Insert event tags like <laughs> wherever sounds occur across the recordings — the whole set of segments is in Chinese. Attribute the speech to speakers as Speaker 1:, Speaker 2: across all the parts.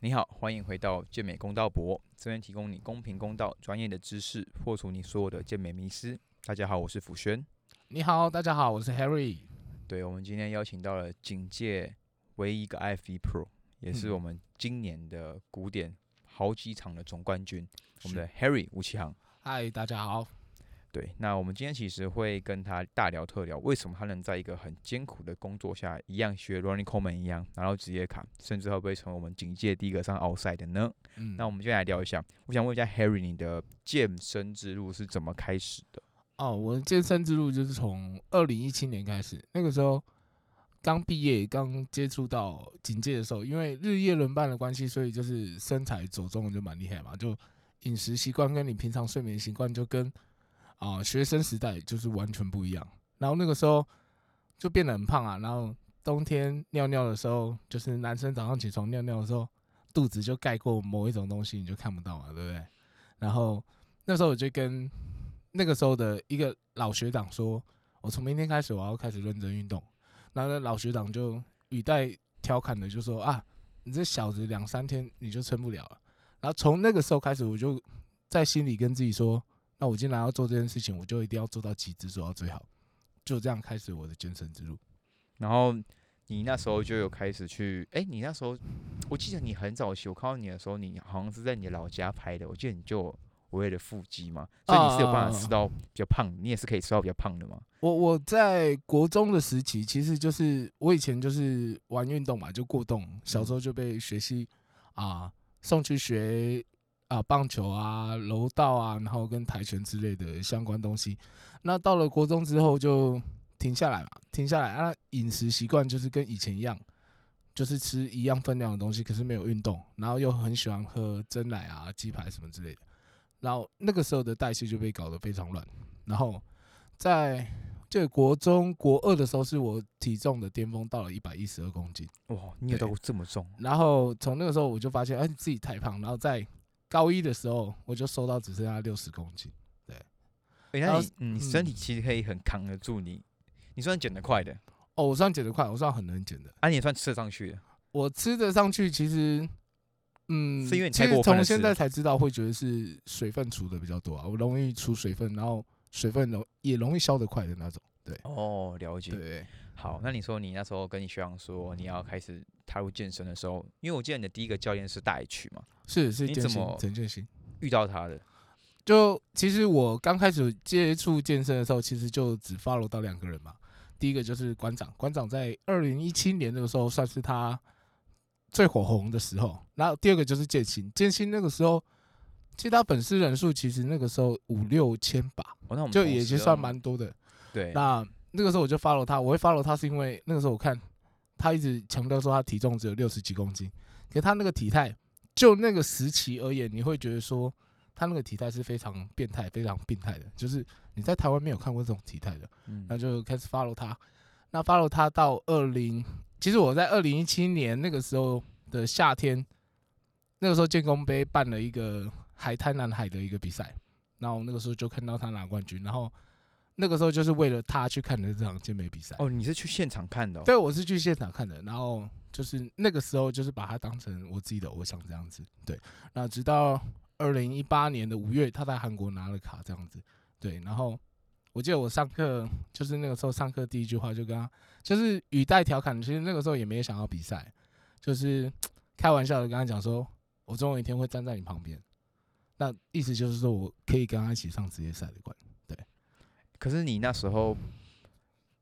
Speaker 1: 你好，欢迎回到健美公道博，这边提供你公平公道、专业的知识，破除你所有的健美迷思。大家好，我是辅轩。
Speaker 2: 你好，大家好，我是 Harry。
Speaker 1: 对，我们今天邀请到了警界唯一一个 IFE Pro，也是
Speaker 2: 嗯
Speaker 1: 我们今年的古典好几场的总冠军，我们的 Harry 吴奇航。
Speaker 2: 嗨，大家好。
Speaker 1: 对，那我们今天其实会跟他大聊特聊，为什么他能在一个很艰苦的工作下，一样学 Ronnie Coleman 一样拿到职业卡，甚至会不会成为我们警界第一个上奥赛的呢？
Speaker 2: 嗯，
Speaker 1: 那我们就来聊一下，我想问一下 Harry，你的健身之路是怎么开始的？
Speaker 2: 哦，我的健身之路就是从二零一七年开始，那个时候刚毕业，刚接触到警戒的时候，因为日夜轮班的关系，所以就是身材走中的就蛮厉害嘛，就饮食习惯跟你平常睡眠习惯就跟啊、学生时代就是完全不一样。然后那个时候就变得很胖啊，然后冬天尿尿的时候，就是男生早上起床尿尿的时候，肚子就盖过某一种东西，你就看不到嘛，对不对？然后那时候我就跟那个时候的一个老学长说，我从明天开始我要开始认真运动。然后那老学长就语带调侃的就说啊，你这小子两三天你就撑不了了。然后从那个时候开始，我就在心里跟自己说，那我今天来要做这件事情，我就一定要做到极致，做到最好。就这样开始我的健身之路。
Speaker 1: 然后你那时候就有开始去，哎、你那时候我记得你很早期，我看到你的时候，你好像是在你的老家拍的，我记得你就有所谓的腹肌嘛，所以你是有办法吃到比较胖，你也是可以吃到比较胖的吗。
Speaker 2: 我我在国中的时期，其实就是我以前就是玩运动嘛，就过动，小时候就被学习啊送去学啊棒球啊、柔道啊，然后跟跆拳之类的相关东西。那到了国中之后就停下来嘛，停下来啊，饮食习惯就是跟以前一样，就是吃一样分量的东西，可是没有运动，然后又很喜欢喝蒸奶啊、鸡排什么之类的，然后那个时候的代谢就被搞得非常乱，然后在这国中国二的时候，是我体重的巅峰，到了一百一十二公斤。
Speaker 1: 哇，你有
Speaker 2: 对
Speaker 1: 到这么重？
Speaker 2: 然后从那个时候我就发现，哎，自己太胖。然后在高一的时候，我就瘦到只剩下六十公斤。
Speaker 1: 对、
Speaker 2: 然后
Speaker 1: 那你嗯，你身体其实可以很扛得住你，你算减得快的，
Speaker 2: 哦，我算减得快，我算很能减的。
Speaker 1: 啊，你也算吃得上去的。
Speaker 2: 我吃得上去，其实，嗯，
Speaker 1: 是因为你
Speaker 2: 其实从现在才知道，会觉得是水分除的比较多啊，我容易储水分，然后水分容也容易消得快的那种。
Speaker 1: 对哦，了解。
Speaker 2: 对，
Speaker 1: 好，那你说你那时候跟你学长说你要开始踏入健身的时候，因为我记得你的第一个教练是大 H 嘛，
Speaker 2: 是是健身
Speaker 1: 你怎么
Speaker 2: 陈建新。
Speaker 1: 遇到他的，
Speaker 2: 就其实我刚开始接触健身的时候，其实就只 follow 到两个人嘛。第一个就是馆长，馆长在二零一七年那个时候算是他最火红的时候。然后第二个就是建新，建新那个时候，其实他粉丝人数其实那个时候五六千吧，就也就算蛮多的。
Speaker 1: 对。
Speaker 2: 那那个时候我就 follow 他，我会 follow 他是因为那个时候我看他一直强调说他体重只有六十几公斤，可是他那个体态，就那个时期而言，你会觉得说他那个体态是非常变态、非常病态的，就是你在台湾没有看过这种体态的，
Speaker 1: 嗯
Speaker 2: 那就开始 follow 他。那 follow 他到二零，其实我在二零一七年那个时候的夏天，那个时候建功杯办了一个海滩南海的一个比赛，然后那个时候就看到他拿冠军，然后那个时候就是为了他去看的这场健美比赛。
Speaker 1: 哦，你是去现场看的、哦？
Speaker 2: 对，我是去现场看的，然后就是那个时候就是把他当成我自己的偶像这样子。对，那直到二零一八年的五月，他在韩国拿了卡这样子。对，然后我记得我上课就是那个时候上课第一句话就跟他就是语带调侃，其实那个时候也没有想要比赛，就是开玩笑的跟他讲说，我总有一天会站在你旁边。那意思就是说我可以跟他一起上职业赛的冠。
Speaker 1: 可是你那时候，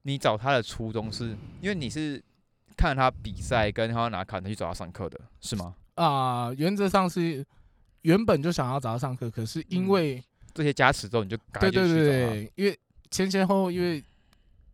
Speaker 1: 你找他的初衷是因为你是看他比赛跟他拿卡才去找他上课的，是吗？
Speaker 2: 啊、原则上是原本就想要找他上课，可是因
Speaker 1: 嗯
Speaker 2: 为、
Speaker 1: 这些加持之后，你就
Speaker 2: 对对。对对，因为前前后后因为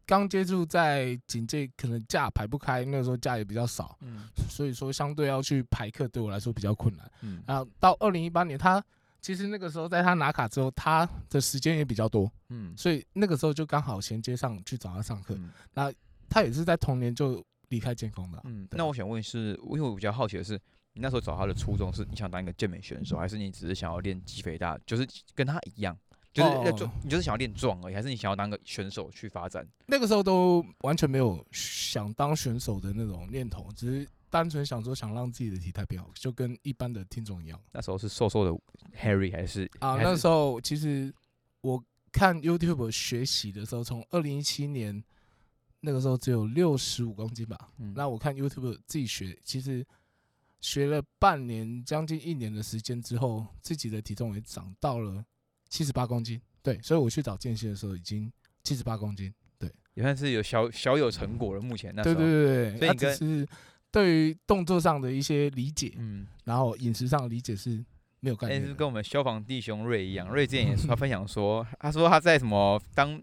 Speaker 2: 刚接触在警戒，可能假排不开，那个时候假也比较少，
Speaker 1: 嗯
Speaker 2: 所以说相对要去排课对我来说比较困难。
Speaker 1: 嗯
Speaker 2: 然后到二零一八年，他其实那个时候在他拿卡之后，他的时间也比较多，
Speaker 1: 嗯
Speaker 2: 所以那个时候就刚好衔接上去找他上课。
Speaker 1: 嗯
Speaker 2: 他也是在同年就离开建工的啊。
Speaker 1: 嗯。那我想问是，因为我比较好奇的是，你那时候找他的初衷是你想当一个健美选手，还是你只是想要练肌肥大，就是跟他一样，就是
Speaker 2: 哦
Speaker 1: 要做，你就是想要练壮而已，还是你想要当个选手去发展？
Speaker 2: 那个时候都完全没有想当选手的那种念头，只是单纯想说想让自己的体态变好，就跟一般的听众一样
Speaker 1: 那时候是瘦瘦的 Harry 还是
Speaker 2: 啊。那时候其实我看 YouTube 学习的时候，从二零一七年那个时候只有六十五公斤吧，
Speaker 1: 嗯
Speaker 2: 那我看 YouTube 自己学，其实学了半年，将近一年的时间之后，自己的体重也长到了七十八公斤。对，所以我去找间歇的时候已经七十八公斤。
Speaker 1: 对也算是有小小有成果了。目前那时候，
Speaker 2: 对对对对，那
Speaker 1: 所以你跟
Speaker 2: 只是对于动作上的一些理解，
Speaker 1: 嗯，
Speaker 2: 然后饮食上的理解是没有概
Speaker 1: 但
Speaker 2: 念的。
Speaker 1: 是跟我们消防弟兄瑞一样，瑞之前也是他分享说，<laughs> 他说他在什么当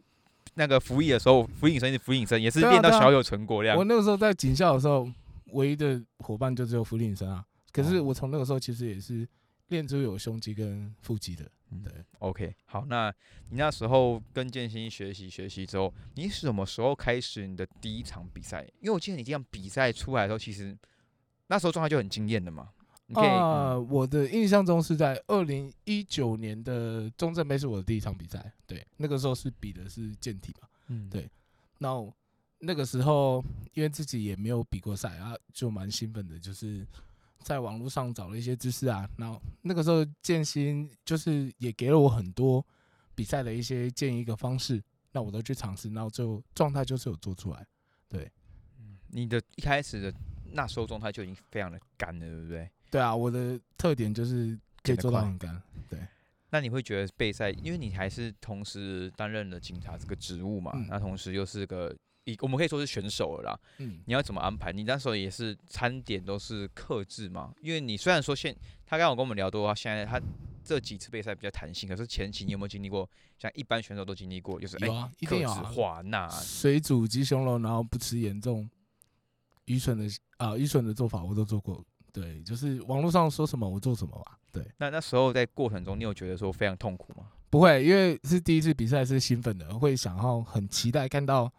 Speaker 1: 那个服役的时候，服影生服影生也是练到小有成果这样。
Speaker 2: 我那个时候在警校的时候，唯一的伙伴就只有服影生啊。可是
Speaker 1: 哦
Speaker 2: 我从那个时候其实也是练出有胸肌跟腹肌的。
Speaker 1: 嗯
Speaker 2: 对
Speaker 1: ，OK，好，那你那时候跟建新学习学习之后，你什么时候开始你的第一场比赛？因为我记得你这样比赛出来的时候，其实那时候状态就很惊艳的嘛。
Speaker 2: 啊、
Speaker 1: 嗯
Speaker 2: 我的印象中是在二零一九年的中正杯是我的第一场比赛。对，那个时候是比的是健体嘛。
Speaker 1: 嗯
Speaker 2: 对那我那个时候因为自己也没有比过赛啊，就蛮兴奋的，就是在网络上找了一些知识啊。然后那个时候建新就是也给了我很多比赛的一些建议跟方式，那我都去尝试，然后就状态就是有做出来。
Speaker 1: 对你的一开始的那时候状态就已经非常的干了，对不对？
Speaker 2: 对啊，我的特点就是可以做到很干。
Speaker 1: 那你会觉得备赛，因为你还是同时担任了警察这个职务嘛，
Speaker 2: 嗯
Speaker 1: 那同时又是个一，我们可以说是选手了啦。
Speaker 2: 嗯，
Speaker 1: 你要怎么安排？你那时候也是餐点都是克制嘛？因为你虽然说现他刚刚有跟我们聊多，现在他这几次备赛比较弹性，可是前期你有没有经历过像一般选手都经历过，就是哎
Speaker 2: 啊，一
Speaker 1: 克制。化钠，
Speaker 2: 水煮鸡胸肉，然后不吃严重愚蠢的啊愚蠢的做法我都做过。对，就是网络上说什么我做什么吧。对，
Speaker 1: 那那时候在过程中，你有觉得说非常痛苦吗？
Speaker 2: 不会，因为是第一次比赛，是兴奋的，会想要很期待看到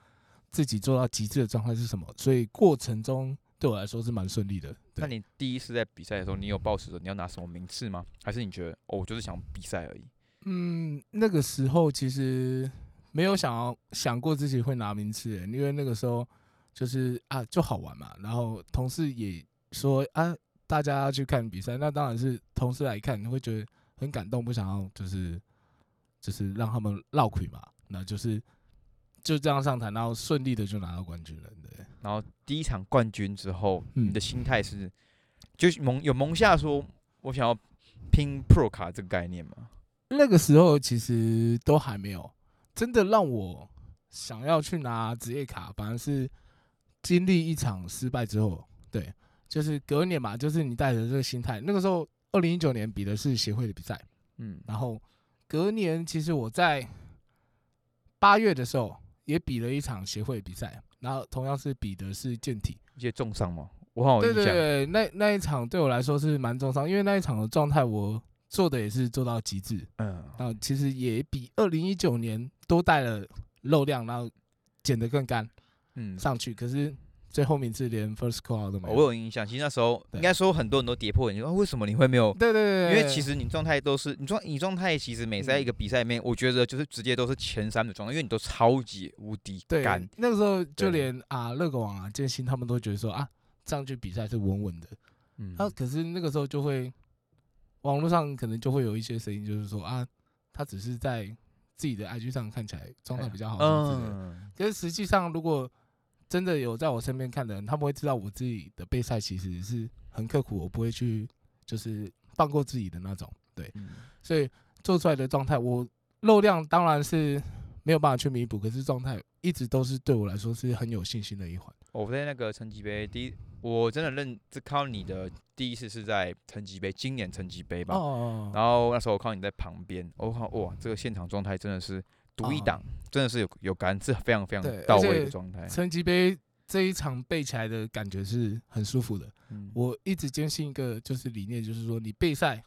Speaker 2: 自己做到极致的状态是什么，所以过程中对我来说是蛮顺利的。
Speaker 1: 那你第一次在比赛的时候，你有抱持着你要拿什么名次吗？还是你觉得哦，我就是想比赛而已？
Speaker 2: 嗯，那个时候其实没有想要想过自己会拿名次，因为那个时候就是啊就好玩嘛，然后同事也说啊大家要去看比赛，那当然是同事来看你会觉得很感动，不想要就是就是让他们落亏嘛，那就是就这样上台，然后顺利的就拿到冠军了，对。
Speaker 1: 然后第一场冠军之后，
Speaker 2: 嗯
Speaker 1: 你的心态是就是蒙有蒙下说我想要拼 Pro 卡这个概念吗？
Speaker 2: 那个时候其实都还没有真的让我想要去拿职业卡，反而是经历一场失败之后，对，就是隔年嘛，就是你带着这个心态。那个时候，二零一九年比的是协会的比赛，
Speaker 1: 嗯，
Speaker 2: 然后隔年其实我在八月的时候也比了一场协会比赛，然后同样是比的是健体。
Speaker 1: 一些重伤嘛？我好有
Speaker 2: 对。对对，那那一场对我来说是蛮重伤，因为那一场的状态我做的也是做到极致。
Speaker 1: 嗯，
Speaker 2: 然后其实也比二零一九年多带了肉量，然后减得更干
Speaker 1: 嗯，
Speaker 2: 上去。可是最后名次连 first call 都没有
Speaker 1: 我
Speaker 2: 有。
Speaker 1: 印象。其实那时候应该说很多人都跌破眼镜，啊为什么你会没有？
Speaker 2: 对对对对，
Speaker 1: 因为其实你状态都是你状你状态，其实每在
Speaker 2: 嗯
Speaker 1: 一个比赛里面，我觉得就是直接都是前三的状态，因为你都超级无敌
Speaker 2: 对
Speaker 1: 干。
Speaker 2: 那个时候就连啊乐狗网啊建新他们都觉得说啊上去比赛是稳稳的。
Speaker 1: 嗯，
Speaker 2: 他可是那个时候就会网络上可能就会有一些声音，就是说啊他只是在自己的 IG 上看起来状态比较好什么之类的。
Speaker 1: 嗯，
Speaker 2: 可是实际上，如果真的有在我身边看的人，他们会知道我自己的备赛其实是很刻苦，我不会去就是放过自己的那种。对，
Speaker 1: 嗯
Speaker 2: 所以做出来的状态，我肉量当然是没有办法去弥补，可是状态一直都是对我来说是很有信心的一环。
Speaker 1: 我在那个成绩杯第一，我真的认只看到你的第一次是在成绩杯，今年成绩杯吧。
Speaker 2: 哦，
Speaker 1: 然后那时候我看到你在旁边，我靠哇，这个现场状态真的是独一档，真的是有有感，是非常非常到位的状态。
Speaker 2: 成绩杯这一场背起来的感觉是很舒服的。
Speaker 1: 嗯
Speaker 2: 我一直坚信一个就是理念，就是说你备赛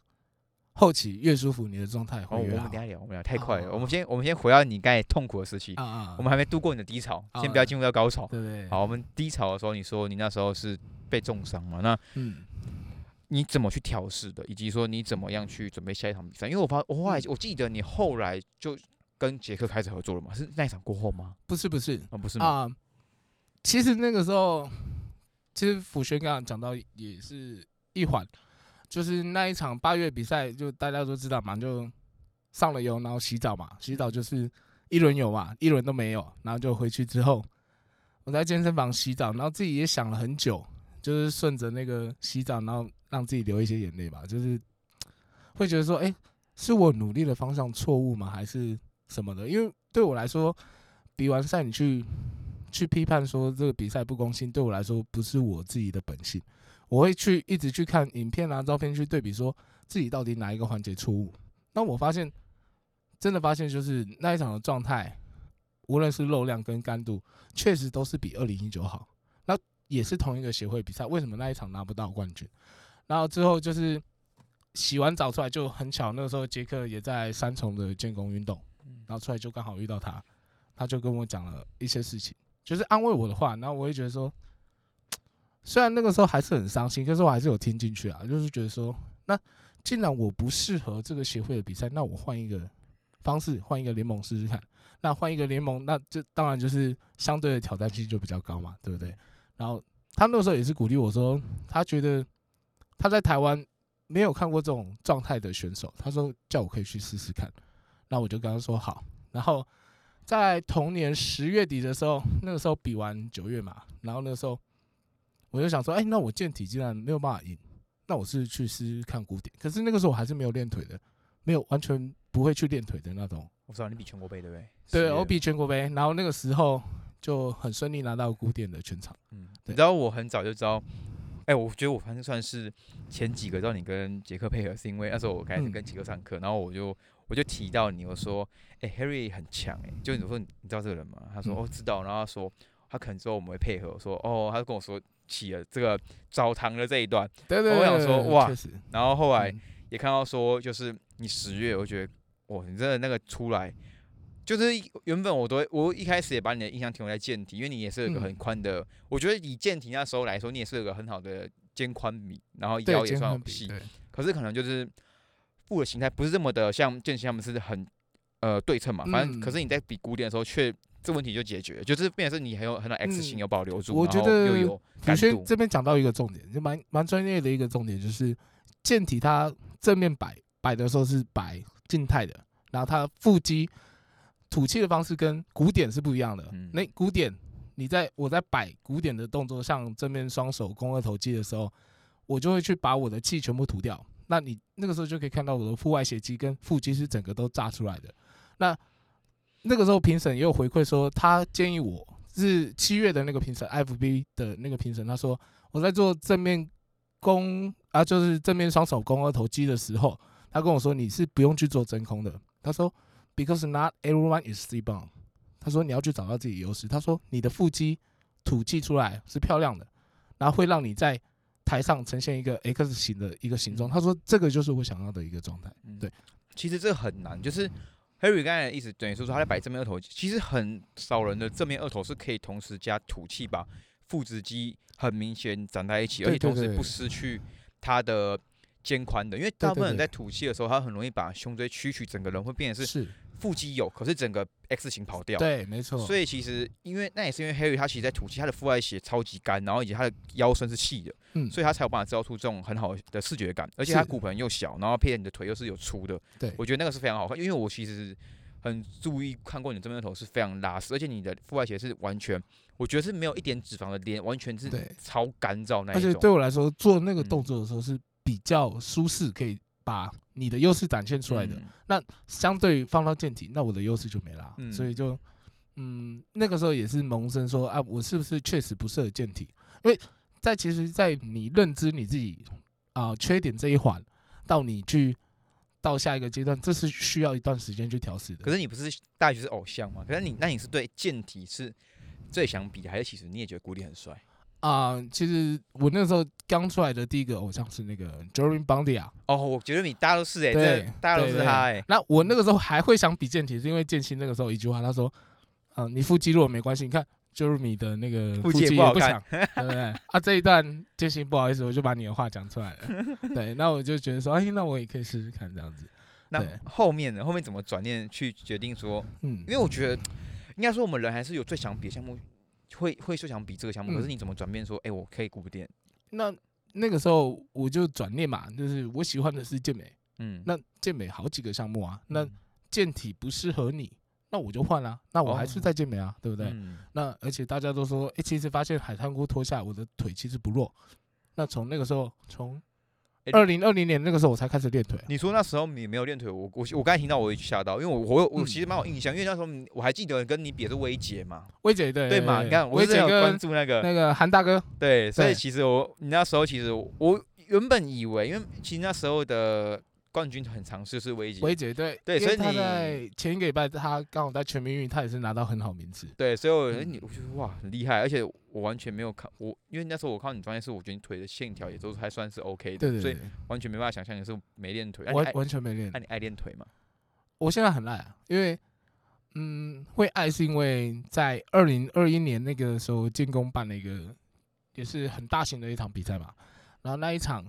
Speaker 2: 后期越舒服，你的状态越好
Speaker 1: 们等一下聊，我们聊太快了。
Speaker 2: 哦
Speaker 1: 我们先我们先回到你刚才痛苦的时期，
Speaker 2: 啊啊！
Speaker 1: 我们还没度过你的低潮，
Speaker 2: 啊
Speaker 1: 先不要进入到高潮。
Speaker 2: 对不对？
Speaker 1: 好，我们低潮的时候，你说你那时候是被重伤嘛？那
Speaker 2: 嗯，
Speaker 1: 你怎么去调试的，以及说你怎么样去准备下一场比赛？因为我发我后来我记得你后来就跟杰克开始合作了嘛，是那一场过后吗？
Speaker 2: 不是不是
Speaker 1: 啊，不是吗？
Speaker 2: 啊，其实那个时候，其实辅轩刚刚讲到也是一环，就是那一场八月比赛，就大家都知道嘛，就上了油，然后洗澡嘛，洗澡就是一轮游嘛，一轮都没有，然后就回去之后，我在健身房洗澡，然后自己也想了很久，就是顺着那个洗澡，然后让自己流一些眼泪吧，就是会觉得说，哎、是我努力的方向错误吗？还是什么的？因为对我来说，比完赛你去去批判说这个比赛不公平，对我来说不是我自己的本性。我会去一直去看影片啊、照片去对比，说自己到底哪一个环节错误。那我发现，真的发现就是那一场的状态，无论是肉量跟干度，确实都是比二零一九好。那也是同一个协会比赛，为什么那一场拿不到冠军？然后之后就是洗完澡出来就很巧，那个时候杰克也在三重的建功运动，然后出来就刚好遇到他，他就跟我讲了一些事情，就是安慰我的话，然后我会觉得说，虽然那个时候还是很伤心，可是我还是有听进去啊，就是觉得说，那既然我不适合这个协会的比赛，那我换一个方式，换一个联盟试试看。那换一个联盟，那这当然就是相对的挑战性就比较高嘛，对不对？然后他那个时候也是鼓励我说，他觉得他在台湾没有看过这种状态的选手，他说叫我可以去试试看。那我就跟他说好。然后在同年十月底的时候，那个时候比完九月嘛，然后那个时候我就想说，哎、那我健体竟然没有办法赢，那我是去试试看古典。可是那个时候我还是没有练腿的，没有完全不会去练腿的那种。
Speaker 1: 我知道你比全国杯对不对？
Speaker 2: 对，我比全国杯，然后那个时候就很顺利拿到古典的全场。
Speaker 1: 嗯，
Speaker 2: 对
Speaker 1: 你知道我很早就知道，哎、我觉得我反正算是前几个知道你跟杰克配合，是因为那时候我开始
Speaker 2: 嗯
Speaker 1: 跟杰克上课，然后我就我就提到你，我说，哎、h a r r y 很强，哎，就你说你知道这个人吗？他说、
Speaker 2: 嗯。
Speaker 1: 哦知道，然后他说他可能之后我们会配合，我说哦，他就跟我说起了这个澡堂的这一段，
Speaker 2: 对对。
Speaker 1: 我想说哇，然后后来
Speaker 2: 嗯。
Speaker 1: 也看到说，就是你十月，我觉得哇，你真的那个出来，就是原本我都我一开始也把你的印象停留在健体，因为你也是有一个
Speaker 2: 嗯。
Speaker 1: 很宽的，我觉得以健体那时候来说，你也是有个很好的肩宽比，然后腰也算细，
Speaker 2: 对。
Speaker 1: 可是可能就是腹的形态不是这么的像健体他们是很呃对称嘛，反正、
Speaker 2: 嗯
Speaker 1: 可是你在比古典的时候却。这问题就解决了，就是变成是你很有很有 X 型
Speaker 2: 嗯
Speaker 1: 有保留住，
Speaker 2: 我觉得
Speaker 1: 又有
Speaker 2: 宇轩
Speaker 1: 干度，
Speaker 2: 这边讲到一个重点，就蛮蛮专业的一个重点，就是健体它正面摆摆的时候是摆静态的，然后它腹肌吐气的方式跟古典是不一样的。
Speaker 1: 嗯
Speaker 2: 那古典你在我在摆古典的动作，像正面双手肱二头肌的时候，我就会去把我的气全部吐掉。那你那个时候就可以看到我的腹外斜肌跟腹肌是整个都炸出来的。那那个时候评审也有回馈说，他建议我是七月的那个评审，FB 的那个评审，他说我在做正面弓啊，就是正面双手肱二头肌的时候，他跟我说你是不用去做真空的。他说 because not everyone is C bound。他说你要去找到自己优势。他说你的腹肌吐气出来是漂亮的，然后会让你在台上呈现一个 X 型的一个形状。他说这个就是我想要的一个状态。
Speaker 1: 嗯。
Speaker 2: 对，
Speaker 1: 其实这个很难，就是 Harry 刚才的意思等于说说他在摆正面二头，其实很少人的正面二头是可以同时加吐气，把腹直肌很明显长在一起，而且同时不失去他的肩宽的，因为大部分人在吐气的时候，他很容易把胸椎屈曲，整个人会变成是
Speaker 2: 是，
Speaker 1: 腹肌有，可是整个 X 型跑掉。
Speaker 2: 对，没错。
Speaker 1: 所以其实，因为那也是因为 Harry 他其实在吐气，他的腹外斜超级干，然后以及他的腰身是细的，
Speaker 2: 嗯
Speaker 1: 所以他才有办法制造出这种很好的视觉感，而且他骨盆又小，然后配合你的腿又是有粗的，
Speaker 2: 对
Speaker 1: 我觉得那个是非常好看。因为我其实很注意看过你这边的头是非常拉丝，而且你的腹外斜是完全，我觉得是没有一点脂肪的脸，完全是超干燥那种
Speaker 2: 而且。对我来说，做那个
Speaker 1: 嗯
Speaker 2: 动作的时候是比较舒适，可以把你的优势展现出来的。
Speaker 1: 嗯
Speaker 2: 相对于放到健体，那我的优势就没啦。
Speaker 1: 嗯
Speaker 2: 所以就，嗯，那个时候也是萌生说啊，我是不是确实不适合健体？因为在其实，在你认知你自己啊、缺点这一环，到你去到下一个阶段，这是需要一段时间去调试的。
Speaker 1: 可是你不是大学是偶像吗？可是你那你是对健体是最想比，还是其实你也觉得古力很帅？
Speaker 2: 啊、其实我那时候刚出来的第一个偶像是那个 Jeremy Bondia，
Speaker 1: 哦，我觉得你大家都是哎、欸，
Speaker 2: 对
Speaker 1: 大家都是他哎、
Speaker 2: 那我那个时候还会想比健体，是因为健心那个时候一句话，他说：“嗯、你腹肌弱没关系，你看 Jeremy 的那个
Speaker 1: 腹肌也不
Speaker 2: 强，对不对？啊，这一段建行不好意思，我就把你的话讲出来了。对，那我就觉得说，哎，那我也可以试试看这样子。
Speaker 1: 那后面呢？后面怎么转念去决定说？
Speaker 2: 嗯
Speaker 1: 因，为我觉得，应该说我们人还是有最想比的项目，会会就想比这个项目。可是
Speaker 2: 嗯
Speaker 1: 你怎么转变说，哎、我可以古典？
Speaker 2: 那那个时候我就转念嘛，就是我喜欢的是健美，
Speaker 1: 嗯，
Speaker 2: 那健美好几个项目啊，那
Speaker 1: 嗯
Speaker 2: 健体不适合你，那我就换啊，那我还是
Speaker 1: 哦
Speaker 2: 在健美啊，对不对？
Speaker 1: 嗯
Speaker 2: 那而且大家都说，哎、其实发现海滩裤脱下来，我的腿其实不弱。那从那个时候，从
Speaker 1: 诶
Speaker 2: 二零二零年那个时候我才开始练腿。啊、
Speaker 1: 你说那时候你没有练腿，我我我刚才听到我也吓到，因为我我我
Speaker 2: 嗯
Speaker 1: 其实蛮有印象，因为那时候我还记得跟你比的是威杰嘛，
Speaker 2: 威姐对
Speaker 1: 对嘛？你看我是有关注那个，
Speaker 2: 那个韩大哥，
Speaker 1: 对，所以其实我你那时候其实我我原本以为，因为其实那时候的冠军很常试是威杰，
Speaker 2: 威姐对
Speaker 1: 对所以他
Speaker 2: 在前一个礼拜他刚好在全民运，他也是拿到很好名次。
Speaker 1: 对，所以我
Speaker 2: 觉得
Speaker 1: 你我觉得哇很厉害，而且我完全没有看我，因为那时候我看到你专业是，我觉得你腿的线条也都还算是 OK 的，所以
Speaker 2: 对对对，
Speaker 1: 完全没办法想象你是没练腿。
Speaker 2: 完
Speaker 1: 爱
Speaker 2: 完全没练
Speaker 1: 那。你爱练腿吗？
Speaker 2: 我现在很爱啊，因为嗯，会爱是因为在二零二一年那个时候，建工办了一个也是很大型的一场比赛嘛。然后那一场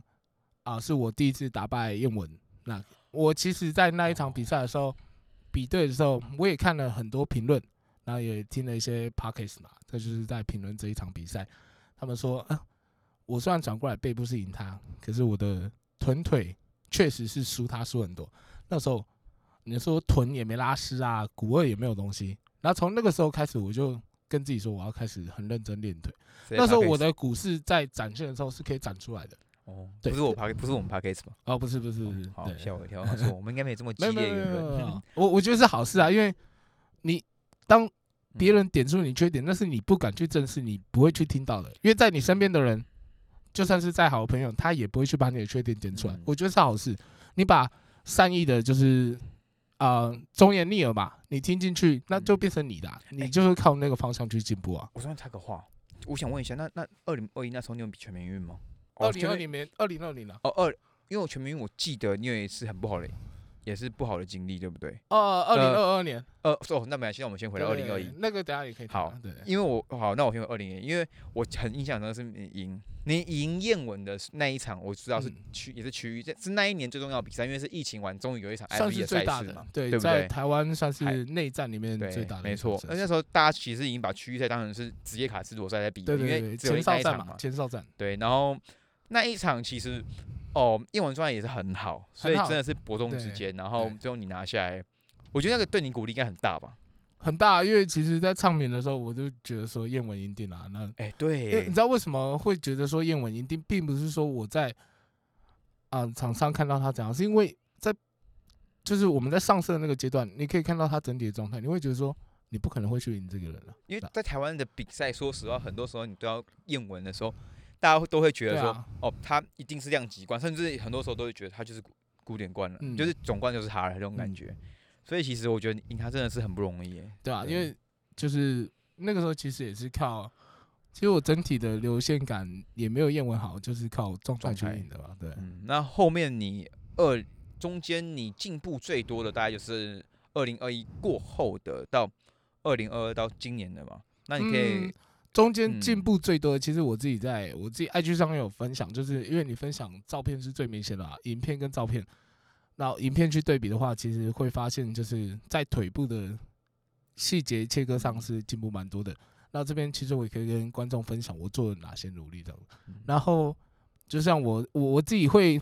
Speaker 2: 啊，是我第一次打败燕文。那我其实，在那一场比赛的时候，比对的时候，我也看了很多评论，然后也听了一些 podcast 嘛，这就是在评论这一场比赛。他们说，啊，我虽然转过来背部是赢他，可是我的臀腿确实是输他输很多。那时候你说臀也没拉丝啊，骨二也没有东西。然后从那个时候开始，我就跟自己说，我要开始很认真练腿。那时候我的股市在展现的时候是可以展出来的。
Speaker 1: 哦，
Speaker 2: 对
Speaker 1: 不是我爬不是我们 p a c k a g e 吗？
Speaker 2: 哦，不是不是不是，
Speaker 1: 吓我一跳，他说我们应该没这么激烈
Speaker 2: 有没有没有没
Speaker 1: 原本
Speaker 2: 有，我我觉得是好事啊，因为你当别人点出你缺点，那是你不敢去正视，你不会去听到的，因为在你身边的人，就算是再好的朋友，他也不会去把你的缺点点出来
Speaker 1: 嗯。
Speaker 2: 我觉得是好事，你把善意的，就是啊忠言逆耳嘛，你听进去，那就
Speaker 1: 嗯。
Speaker 2: 变成你的你就是靠那个方向去进步啊。
Speaker 1: 我突然插个话，我想问一下，那那二零二一那时候你有比全民运吗？
Speaker 2: 二零二零年，二零二零啊，
Speaker 1: 哦二，因为我全民运我记得你有一次很不好的，也是不好的经历，对不对？
Speaker 2: 哦，二零二二年，
Speaker 1: 呃，哦，那没关系，那我们先回到二零二一。
Speaker 2: 那个等下也可以
Speaker 1: 好
Speaker 2: 啊，对，
Speaker 1: 因为我好，那我先回二零年，因为我很印象中是你赢，你赢燕文的那一场，我知道是
Speaker 2: 嗯
Speaker 1: 区、也是区域，这是那一年最重要的比赛，因为是疫情完，终于有一场
Speaker 2: 算
Speaker 1: IFBB
Speaker 2: 是
Speaker 1: 的
Speaker 2: 最大的
Speaker 1: 赛事嘛，，
Speaker 2: 对，
Speaker 1: 对不对？
Speaker 2: 在台湾算是内战里面
Speaker 1: 对
Speaker 2: 最大的，
Speaker 1: 没错。那那时候大家其实已经把区域赛当成是职业卡斯罗赛在比了，
Speaker 2: 对对对，
Speaker 1: 因为只有
Speaker 2: 前哨战
Speaker 1: 一场嘛，
Speaker 2: 前哨战，
Speaker 1: 对。然后那一场其实哦，燕文状态也是很好，所以真的是伯仲之间。然后最后你拿下来，我觉得那个对你鼓励应该很大吧？
Speaker 2: 很大。因为其实，在唱名的时候，我就觉得说燕文赢定了。那
Speaker 1: 哎，
Speaker 2: 因为你知，道为什么会觉得说燕文赢定，并不是说我在啊、场上看到他怎样，是因为在就是我们在上色的那个阶段，你可以看到他整体的状态，你会觉得说你不可能会去赢这个人了。
Speaker 1: 因为在台湾的比赛，说实话，很多时候你都要燕文的时候，大家都会觉得说，
Speaker 2: 啊，
Speaker 1: 哦，他一定是量级冠，甚至很多时候都会觉得他就是古古典冠了，
Speaker 2: 嗯
Speaker 1: 就是总冠就是他了这种感
Speaker 2: 嗯
Speaker 1: 觉。所以其实我觉得赢他真的是很不容易耶。
Speaker 2: 对啊，
Speaker 1: 对
Speaker 2: 因为就是那个时候其实也是靠，其实我整体的流线感也没有燕文好，就是靠状态去
Speaker 1: 状态
Speaker 2: 赢的嘛。对，
Speaker 1: 嗯，那后面你二中间你进步最多的大概就是二零二一过后的到二零二二到今年的嘛。那你可以
Speaker 2: 嗯中间进
Speaker 1: 嗯
Speaker 2: 步最多的，其实我自己在我自己 IG 上面有分享，就是因为你分享照片是最明显的、啊，影片跟照片，那影片去对比的话，其实会发现就是在腿部的细节切割上是进步蛮多的。那这边其实我也可以跟观众分享我做了哪些努力这样。
Speaker 1: 嗯
Speaker 2: 然后就像我我我自己会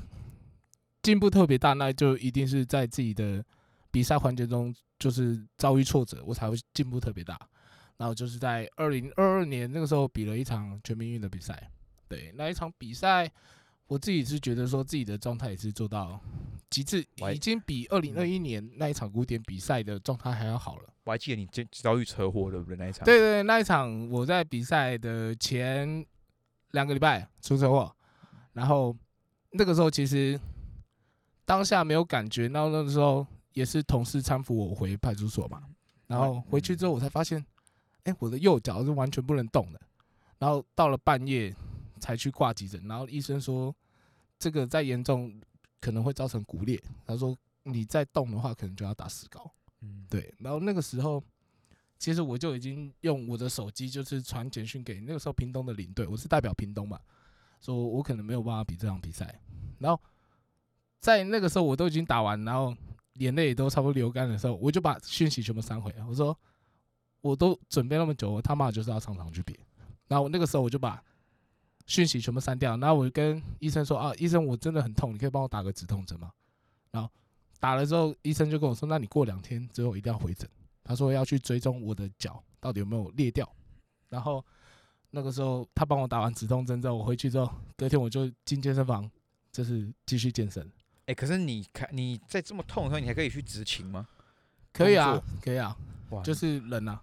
Speaker 2: 进步特别大，那就一定是在自己的比赛环节中就是遭遇挫折，我才会进步特别大。然后就是在二零二二年那个时候比了一场全民运的比赛，对那一场比赛，我自己是觉得说自己的状态也是做到极致，已经比二零二一年那一场古典比赛的状态还要好了。
Speaker 1: 我还记得你遭遭遇车祸对不对？那一场，
Speaker 2: 对对对，那一场我在比赛的前两个礼拜出车祸，然后那个时候其实当下没有感觉，然后那个时候也是同事搀扶我回派出所嘛，然后回去之后我才发现，哎、我的右脚是完全不能动的，然后到了半夜才去挂急诊，然后医生说这个再严重可能会造成骨裂，他说你再动的话可能就要打石膏。
Speaker 1: 嗯，
Speaker 2: 对，然后那个时候其实我就已经用我的手机就是传简讯给那个时候屏东的领队，我是代表屏东嘛，说我可能没有办法比这场比赛。然后在那个时候我都已经打完，然后眼泪也都差不多流干的时候，我就把讯息全部删回来。我说我都准备那么久，我他妈就是要常常去比。然后那个时候我就把讯息全部删掉。然后我就跟医生说啊，医生我真的很痛，你可以帮我打个止痛针吗？然后打了之后，医生就跟我说，那你过两天之后一定要回诊。他说要去追踪我的脚到底有没有裂掉，然后那个时候他帮我打完止痛针之后，我回去之后隔天我就进健身房，就是继续健身。
Speaker 1: 哎，可是你看你在这么痛的时候，你还可以去执勤吗？
Speaker 2: 可以啊，可以啊，哇，就是冷啊，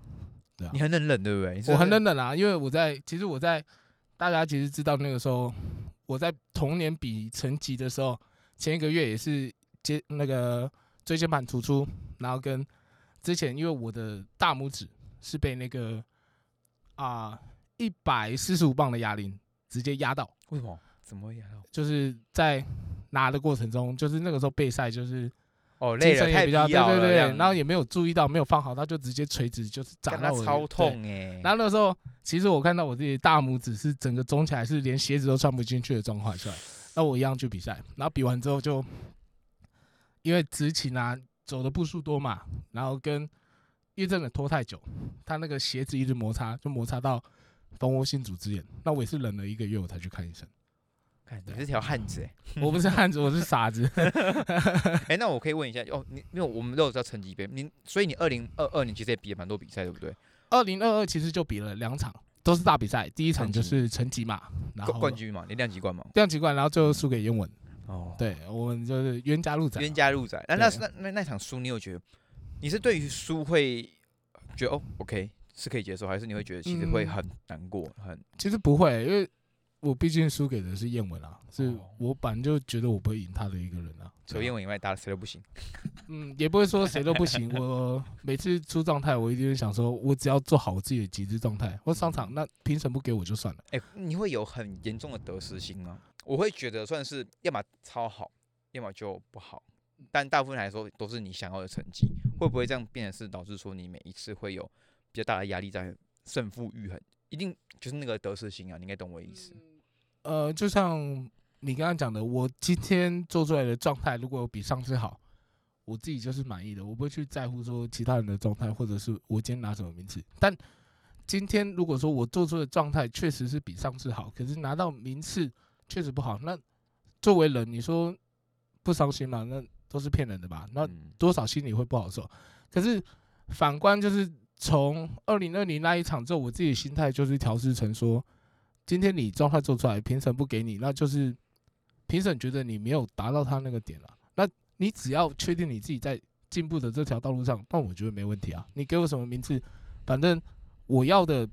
Speaker 2: 对啊，
Speaker 1: 你很冷冷对不对？
Speaker 2: 我很冷冷啊，因为我在其实我在大家其实知道那个时候我在同年比成绩的时候，前一个月也是接那个椎间盘突出，然后跟。之前因为我的大拇指是被那个啊一百四十五磅的哑铃直接压到，
Speaker 1: 为什么？怎么会压到？
Speaker 2: 就是在拿的过程中，就是那个时候备赛就是
Speaker 1: 哦累了太
Speaker 2: 比较对对对，然后也没有注意到没有放好，他就直接垂直就是砸到我，
Speaker 1: 超痛哎！
Speaker 2: 然后那个时候其实我看到我自己大拇指是整个肿起来，是连鞋子都穿不进去的状况出来。那我一样去比赛，然后比完之后就因为执勤啊。走的步数多嘛，然后跟因为真的拖太久，他那个鞋子一直摩擦，就摩擦到蜂窝性组织炎。那我也是忍了一个月，我才去看医生。
Speaker 1: 看，你是条汉子哎！<laughs>
Speaker 2: 我不是汉子，我是傻子。<laughs>
Speaker 1: 哎，那我可以问一下哦，你因为我们都有叫成绩杯，你所以你二零二二年其实也比了蛮多比赛，对不对？
Speaker 2: 二零二二其实就比了两场，都是大比赛。第一场就是成绩嘛，然后
Speaker 1: 冠军嘛，你量级冠嘛，
Speaker 2: 量级冠，然后最后输给英文。哦，对，我们就是冤家路窄，
Speaker 1: 冤家路窄。那那那那那场输，你有觉得你是对于输会觉得哦，OK 是可以接受，还是你会觉得其实会很难过？很
Speaker 2: 其实不会，因为我毕竟输给的是燕文啊，是我本来就觉得我不会赢他的一个人啊。
Speaker 1: 除了燕文以外，打谁都不行。<laughs>
Speaker 2: 嗯，也不会说谁都不行。<laughs> 我每次出状态，我一定会想说，我只要做好我自己的极致状态，我上场那评审不给我就算了。
Speaker 1: 哎，你会有很严重的得失心吗？我会觉得算是要么超好，要么就不好，但大部分来说都是你想要的成绩。会不会这样变成是导致说你每一次会有比较大的压力在胜负欲很，一定就是那个得失心啊？你应该懂我意思。
Speaker 2: 呃，就像你刚刚讲的，我今天做出来的状态如果比上次好，我自己就是满意的，我不会去在乎说其他人的状态，或者是我今天拿什么名次。但今天如果说我做出的状态确实是比上次好，可是拿到名次。确实不好。那作为人，你说不伤心嘛？那都是骗人的吧？那多少心里会不好受。可是反观，就是从二零二零那一场之后，我自己心态就是调试成说：今天你状态做出来，评审不给你，那就是评审觉得你没有达到他那个点了。那你只要确定你自己在进步的这条道路上，那我觉得没问题啊。你给我什么名次，反正我要的。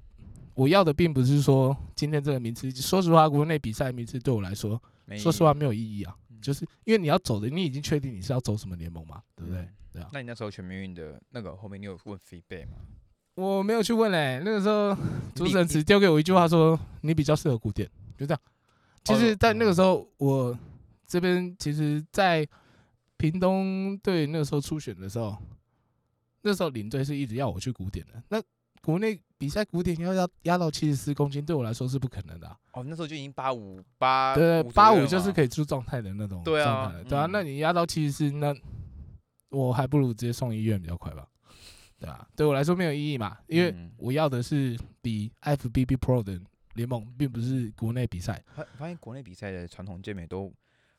Speaker 2: 我要的并不是说今天这个名次，说实话，国内比赛名次对我来说，说实话没有意义啊。就是因为你要走的，你已经确定你是要走什么联盟嘛，对不对？对啊。
Speaker 1: 那你那时候全民运的那个后面，你有问 feedback 吗？
Speaker 2: 我没有去问嘞。那个时候主持人只丢给我一句话说：“你比较适合古典。”就这样。其实，在那个时候，我这边其实，在屏东队那个时候初选的时候，那时候领队是一直要我去古典的。那国内比赛古典要要压到七十四公斤，对我来说是不可能的。
Speaker 1: 哦，那时候就已经八五八，
Speaker 2: 对，八五就是可以出状态的那种
Speaker 1: 对
Speaker 2: 啊，对啊。那你压到七十四，那我还不如直接送医院比较快吧？对啊，对我来说没有意义嘛，因为我要的是比 FBB Pro 的联盟，并不是国内比赛。
Speaker 1: 发发现国内比赛的传统健美都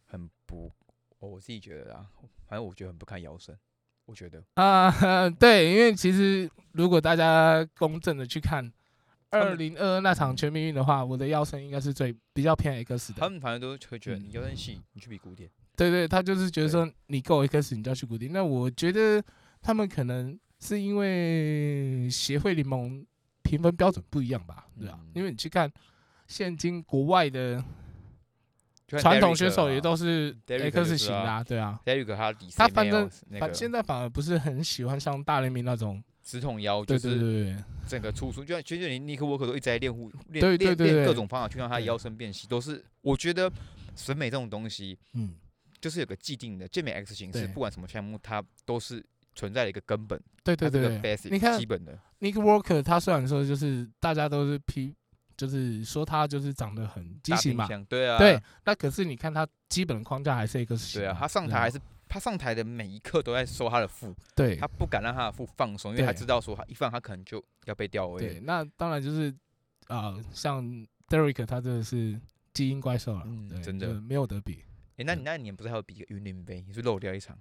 Speaker 1: 很不，我自己觉得啊，反正我觉得很不堪腰身。我觉得
Speaker 2: 啊，对，因为其实如果大家公正的去看二零二二那场全民运的话，我的腰身应该是最比较偏 X 的。
Speaker 1: 他们反正都会觉得你腰身细，你去比古典。
Speaker 2: 对对，他就是觉得说你够 X，你就要去古典。那我觉得他们可能是因为协会联盟评分标准不一样吧，对啊？因为你去看现今国外的。传统选手也都是 X 型的，对啊。
Speaker 1: 他
Speaker 2: 反正反现在反而不是很喜欢像大联盟那种
Speaker 1: 直筒腰，
Speaker 2: 就是
Speaker 1: 整个粗粗，就像其实你尼克沃克都一直在练护练练练各种方法去让他腰身变细，都是我觉得审美这种东西，嗯，就是有个既定的健美 X 形式，不管什么项目，它都是存在的一个根本，
Speaker 2: 对对对
Speaker 1: ，basic
Speaker 2: 你看
Speaker 1: 基本的
Speaker 2: ，Nick Walker 他虽然说就是大家都是批，就是说他就是长得很畸形嘛，
Speaker 1: 对啊，
Speaker 2: 对，那可是你看他基本的框架还是一个
Speaker 1: 对啊，他上台还是他上台的每一刻都在收他的腹，
Speaker 2: 对
Speaker 1: 他不敢让他的腹放松，因为他知道说他一放他可能就要被吊位
Speaker 2: 对，那当然就是啊、像 Derek 他真的是基因怪兽了，
Speaker 1: 嗯真的
Speaker 2: 没有得比。
Speaker 1: 诶，那你那一年不是还有比一个云林杯，你是漏掉一场？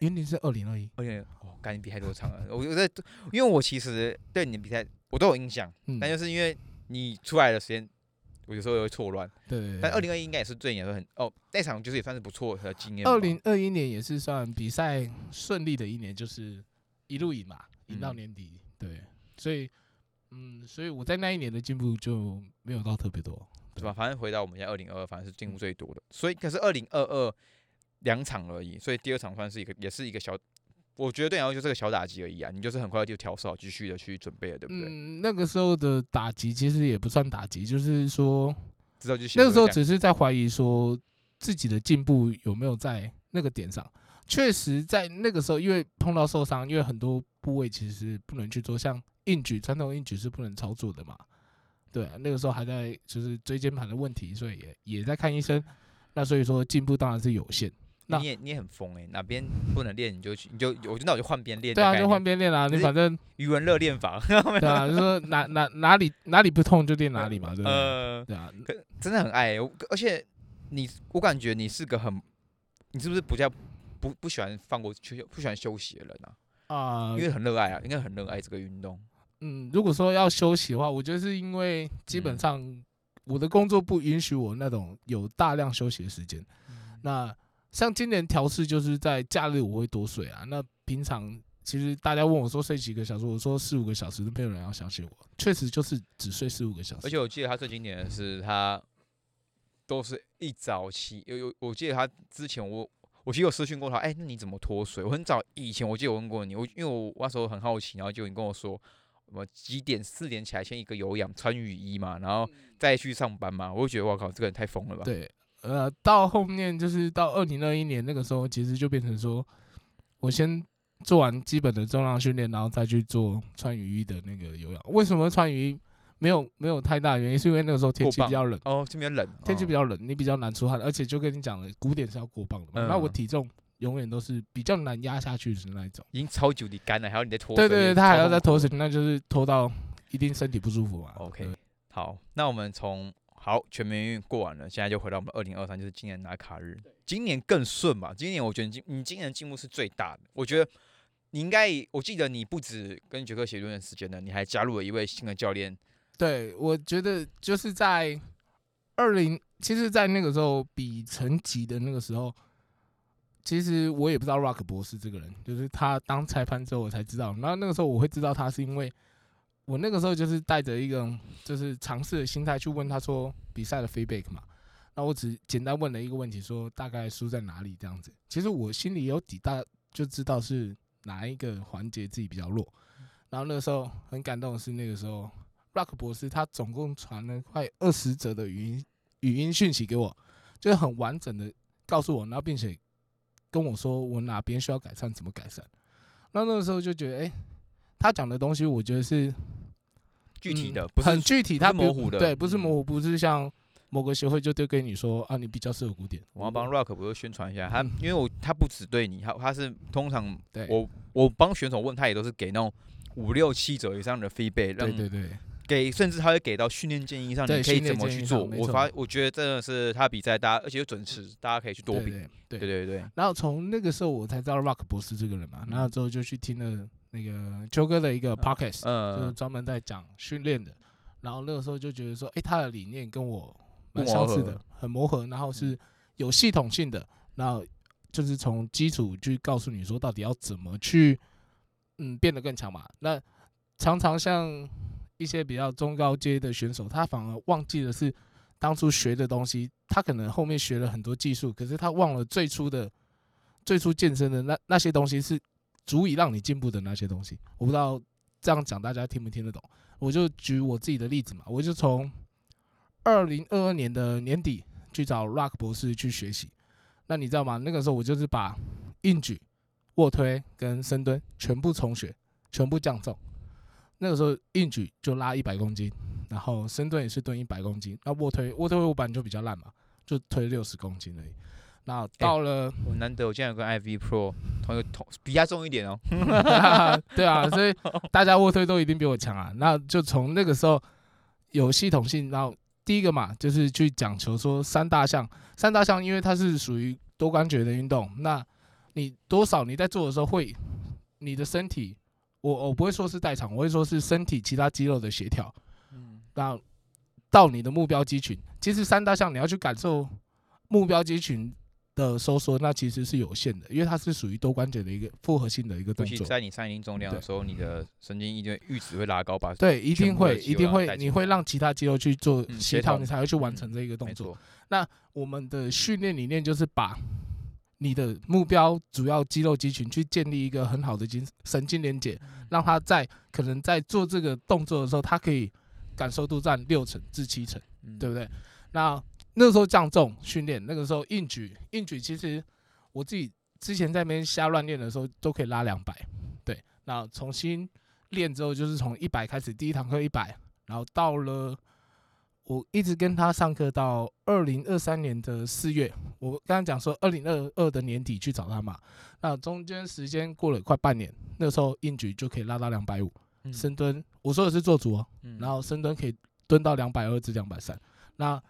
Speaker 2: 云林是二零二一，
Speaker 1: 而且哦，赶紧比太多场了。我 <laughs> 我在，因为我其实对你的比赛我都有印象，
Speaker 2: 嗯，
Speaker 1: 但就是因为你出来的时间，我有时候也会错乱。
Speaker 2: 对对对，
Speaker 1: 但二零二一应该也是对你来说很哦，那场就是也算是不错的经验吧。
Speaker 2: 二零二一年也是算比赛顺利的一年，就是一路赢嘛，赢到
Speaker 1: 嗯
Speaker 2: 年底，对，所以嗯，所以我在那一年的进步就没有到特别多，
Speaker 1: 是吧？反正回到我们现在二零二二，反正是进步最多的。所以可是二零二二两场而已，所以第二场算是一个，也是一个小，我觉得对你来说就是个小打击而已啊。你就是很快就调试好，继续的去准备了，对不对？
Speaker 2: 嗯，那个时候的打击其实也不算打击，就是说那个时候只是在怀疑说自己的进步有没有在那个点上。确实，在那个时候，因为碰到受伤，因为很多部位其实不能去做，像硬举，传统硬举是不能操作的嘛。对啊，那个时候还在就是椎间盘的问题，所以也也在看医生。那所以说进步当然是有限。那
Speaker 1: 你也你也很疯哎、哪边不能练你就去，你就我就那我就换边练。
Speaker 2: 对啊，就换边练啊。你反正
Speaker 1: 余文乐练法，<laughs>
Speaker 2: 对啊，就说哪哪哪里哪里不痛就练哪里嘛，对不对？
Speaker 1: 呃，
Speaker 2: 对啊，
Speaker 1: 真的很爱、欸，而且你我感觉你是个很，你是不是不叫不不喜欢放过休不喜欢休息的人啊？
Speaker 2: 啊
Speaker 1: 因为很热爱啊，应该很热爱这个运动。
Speaker 2: 嗯，如果说要休息的话，我觉得是因为基本
Speaker 1: 嗯
Speaker 2: 上我的工作不允许我那种有大量休息的时间。那像今年调试就是在假日我会多睡啊，那平常其实大家问我说睡几个小时，我说四五个小时都没有人要相信我，确实就是只睡四五个小时。
Speaker 1: 而且我记得他最经典的是他都是一早起，有有我记得他之前我我其实有私讯过他，哎、那你怎么脱水？我很早以前我记得我问过你，我因为我那时候很好奇，然后就你跟我说。我几点四点起来先一个有氧穿雨衣嘛，然后再去上班嘛，我就觉得我靠，这个人太疯了吧？
Speaker 2: 对，呃，到后面就是到二零二一年那个时候，其实就变成说，我先做完基本的重量训练，然后再去做穿雨衣的那个有氧。为什么穿雨衣没有没有太大的原因？是因为那个时候天气比较冷，
Speaker 1: 哦，这边冷，
Speaker 2: 天气
Speaker 1: 哦
Speaker 2: 比较冷，你比较难出汗，而且就跟你讲了，古典是要过磅的嘛。那我
Speaker 1: 嗯
Speaker 2: 体重永远都是比较难压下去的那一种。
Speaker 1: 已经超久你干了，还要你再脱水，
Speaker 2: 对对对，他还要再脱
Speaker 1: 水。
Speaker 2: 水，那就是脱到一定身体不舒服嘛。
Speaker 1: OK 好，那我们从好全民运过完了，现在就回到我们二零二三，就是今年拿卡日。今年更顺吧？今年我觉得你今你今年的进步是最大的。我觉得你应该，我记得你不止跟杰克写论文时间呢，你还加入了一位新的教练。
Speaker 2: 对，我觉得就是在二零，其实，在那个时候比成绩的那个时候，其实我也不知道 Rock 博士这个人，就是他当裁判之后我才知道。然后那个时候我会知道他，是因为我那个时候就是带着一个就是尝试的心态去问他说比赛的 feedback 嘛。那我只简单问了一个问题，说大概输在哪里这样子。其实我心里有底，大就知道是哪一个环节自己比较弱。然后那个时候很感动的是，那个时候 Rock 博士他总共传了快二十则的语音语音讯息给我，就是很完整的告诉我，然后并且跟我说我哪边需要改善，怎么改善。那那个时候就觉得，哎、他讲的东西，我觉得是
Speaker 1: 具体的，
Speaker 2: 嗯
Speaker 1: 不是
Speaker 2: 很具体，
Speaker 1: 不
Speaker 2: 他
Speaker 1: 模糊的
Speaker 2: 对，不是
Speaker 1: 嗯
Speaker 2: 模糊，不是像某个协会就丢给你说啊，你比较适合古典。
Speaker 1: 我要帮 Rock 不是宣传一下他，
Speaker 2: 嗯
Speaker 1: 因为我他不只对你，他他是通常
Speaker 2: 对
Speaker 1: 我我帮选手问他也都是给那种五六七折以上的 feedback，让
Speaker 2: 对对对，
Speaker 1: 给甚至他会给到训练建议上，你可以怎么去做。我发我觉得真的是他比赛，大家而且又准时，大家可以去多比。
Speaker 2: 对对对
Speaker 1: 对对对，
Speaker 2: 然后从那个时候我才知道 Rock 博士这个人嘛，然后之后就去听了那个秋哥的一个 podcast，、就是
Speaker 1: 嗯，
Speaker 2: 专门在讲训练的。然后那个时候就觉得说，诶，他的理念跟我蛮相似的，很磨合，然后是有系统性的，然后就是从基础去告诉你说到底要怎么去，嗯，变得更强嘛。那常常像一些比较中高阶的选手，他反而忘记的是当初学的东西，他可能后面学了很多技术，可是他忘了最初的最初健身的那那些东西是足以让你进步的那些东西。我不知道这样讲大家听不听得懂？我就举我自己的例子嘛，我就从二零二二年的年底去找 Rock 博士去学习。那你知道吗？那个时候我就是把硬举卧推跟深蹲全部重学，全部降重。那个时候硬举就拉一百公斤，然后深蹲也是蹲一百公斤。那卧推卧推我本来就比较烂嘛，就推六十公斤而已。那到了，
Speaker 1: 我难得我竟然有跟 IV Pro 同一个同比他重一点哦。<laughs> <laughs>
Speaker 2: 对啊，所以大家卧推都一定比我强啊。那就从那个时候有系统性，然后第一个嘛，就是去讲求说三大项，三大项因为它是属于多关节的运动，那你多少你在做的时候会，你的身体，我我不会说是代偿，我会说是身体其他肌肉的协调，嗯，那到你的目标肌群，其实三大项你要去感受目标肌群。的收缩那其实是有限的，因为它是属于多关节的一个复合性的一个动作。
Speaker 1: 在你上一定重量的时候，你的神经一定阈值会拉高，吧
Speaker 2: 对，一定会，一定会，你会让其他肌肉去做协调，你才会去完成这一个动作。那我们的训练理念就是把你的目标主要肌肉肌群去建立一个很好的经神经连接，让它在可能在做这个动作的时候，它可以感受度占六成至七成，对不对？那那个时候降重训练，那个时候硬举，硬举其实我自己之前在那边瞎乱练的时候都可以拉两百，对。那重新练之后，就是从一百开始，第一堂课一百，然后到了我一直跟他上课到二零二三年的四月，我刚刚讲说二零二二的年底去找他嘛，那中间时间过了快半年，那时候硬举就可以拉到两百五，深蹲我说的是做足哦，然后深蹲可以蹲到两百二至两百三，那。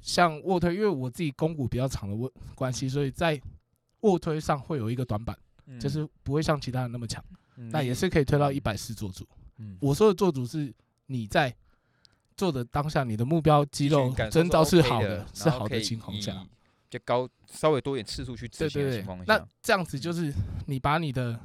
Speaker 2: 像卧推，因为我自己肱骨比较长的问关系，所以在卧推上会有一个短板，就是不会像其他人那么强。那也是可以推到一百四做主。我说的做主是你在做的当下，你的目标肌肉征兆是好的，是好的情况下，
Speaker 1: 就高稍微多点次数去执行的情况下，
Speaker 2: 那这样子就是你把你的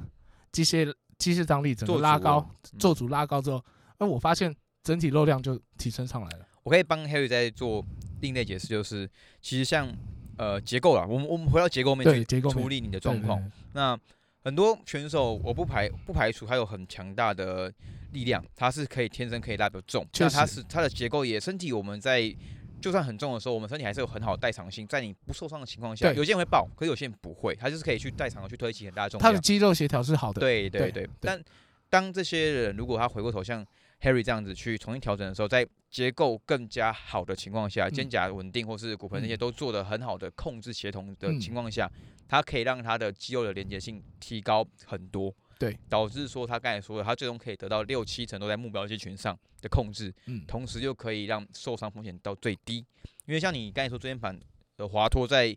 Speaker 2: 机械机械张力整个拉高，做主拉高之后，那我发现整体肉量就提升上来了。
Speaker 1: 我可以帮 Harry 在做。另类解释就是，其实像呃结构啦，我们我们回到结构面去处理你的状况。那很多选手，我不排不排除他有很强大的力量，他是可以天生可以拉得重。那他是他的结构也身体，我们在就算很重的时候，我们身体还是有很好的代偿性，在你不受伤的情况下，有些人会爆，可是有些人不会，他就是可以去代偿的去推起很大的重量。
Speaker 2: 他的肌肉协调是好的。
Speaker 1: 对对对。但当这些人如果他回过头像。Harry 这样子去重新调整的时候，在结构更加好的情况下，肩胛稳定或是骨盆那些都做得很好的控制协同的情况下，它可以让它的肌肉的连接性提高很多，
Speaker 2: 对，
Speaker 1: 导致说他刚才说的，他最终可以得到六七成都在目标肌群上的控制，嗯，同时又可以让受伤风险到最低。因为像你刚才说椎间盘的滑脱在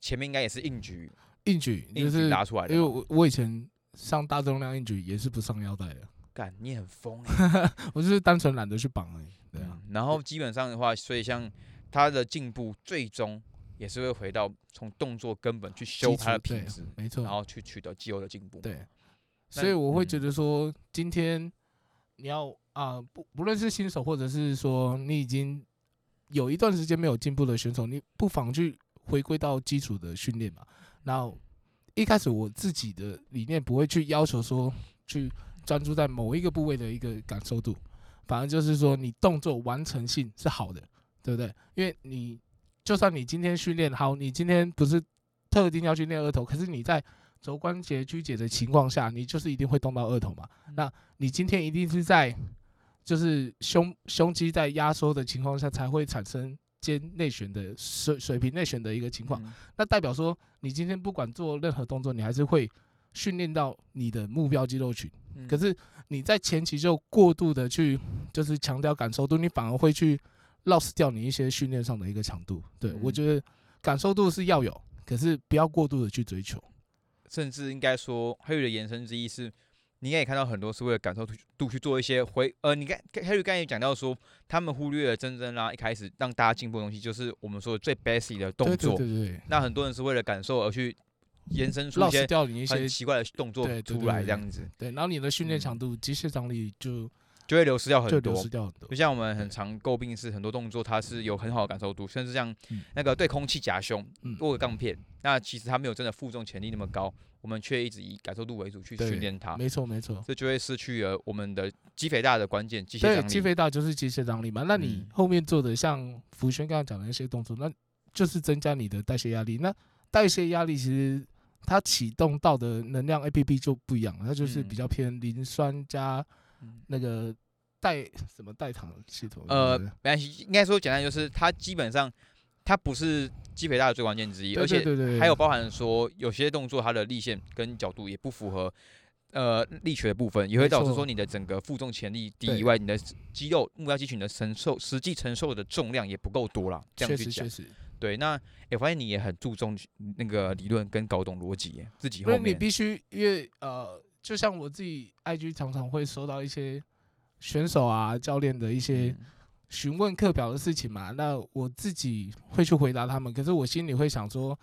Speaker 1: 前面应该也是硬举，
Speaker 2: 硬举
Speaker 1: 就是拿出来的，
Speaker 2: 因为我我以前上大重量硬举也是不上腰带的。
Speaker 1: 干，你很疯 <laughs>
Speaker 2: 我就是单纯懒得去绑而已。对啊，
Speaker 1: 然后基本上的话，所以像他的进步，最终也是会回到从动作根本去修他的品质，
Speaker 2: 没错，
Speaker 1: 然后去取得肌肉的进步。
Speaker 2: 对，所以我会觉得说，今天你要啊，不不论是新手，或者是说你已经有一段时间没有进步的选手，你不妨去回归到基础的训练嘛。然后一开始我自己的理念不会去要求说去。专注在某一个部位的一个感受度，反而就是说你动作完成性是好的，对不对？因为你就算你今天训练好，你今天不是特定要去练二头，可是你在肘关节曲解的情况下，你就是一定会动到二头嘛。那你今天一定是在就是胸胸肌在压缩的情况下，才会产生肩内旋的水水平内旋的一个情况。那代表说你今天不管做任何动作，你还是会训练到你的目标肌肉群。可是你在前期就过度的去，就是强调感受度，你反而会去 loss 掉你一些训练上的一个强度。对我觉得感受度是要有，可是不要过度的去追求。
Speaker 1: 甚至应该说，还有的延伸之一是，你应该也看到很多是为了感受度去做一些回，呃，你看 Harry 刚才也讲到说，他们忽略了真正让一开始让大家进步的东西，就是我们说的最 basic 的动作。
Speaker 2: 对对对。
Speaker 1: 那很多人是为了感受而去。延伸出一些掉你一些奇怪的动作出来，这样子。
Speaker 2: 对，然后你的训练强度、机械张力就
Speaker 1: 就会流失掉很多。
Speaker 2: 流失掉很多。
Speaker 1: 就像我们很常诟病是很多动作，它是有很好的感受度，甚至像那个对空气夹胸、握杠片，那其实它没有真的负重潜力那么高，我们却一直以感受度为主去训练它。
Speaker 2: 没错，没错。
Speaker 1: 这就会失去了我们的肌肥大的关键机械张力。
Speaker 2: 肌肥大就是机械张力嘛。那你后面做的像福轩刚刚讲的那些动作，那就是增加你的代谢压力。那代谢压力其实。它启动到的能量 A P P 就不一样了，它就是
Speaker 1: 嗯
Speaker 2: 比较偏磷酸加
Speaker 1: 嗯
Speaker 2: 那个代什么代糖系统。
Speaker 1: 呃，没关系，应该说简单就是它基本上它不是肌肥大的最关键之一，而且还有包含说有些动作它的力线跟角度也不符合。呃，力学的部分也会导致说你的整个负重潜力低以外，你的肌肉目标肌群的承受实际承受的重量也不够多了。这
Speaker 2: 确
Speaker 1: 样去讲
Speaker 2: 实确，实，
Speaker 1: 对。那我发现你也很注重那个理论跟搞懂逻辑耶，自己
Speaker 2: 因为你必须，因为呃，就像我自己 I G 常常会收到一些选手啊、教练的一些
Speaker 1: 嗯
Speaker 2: 询问课表的事情嘛，那我自己会去回答他们，可是我心里会想说，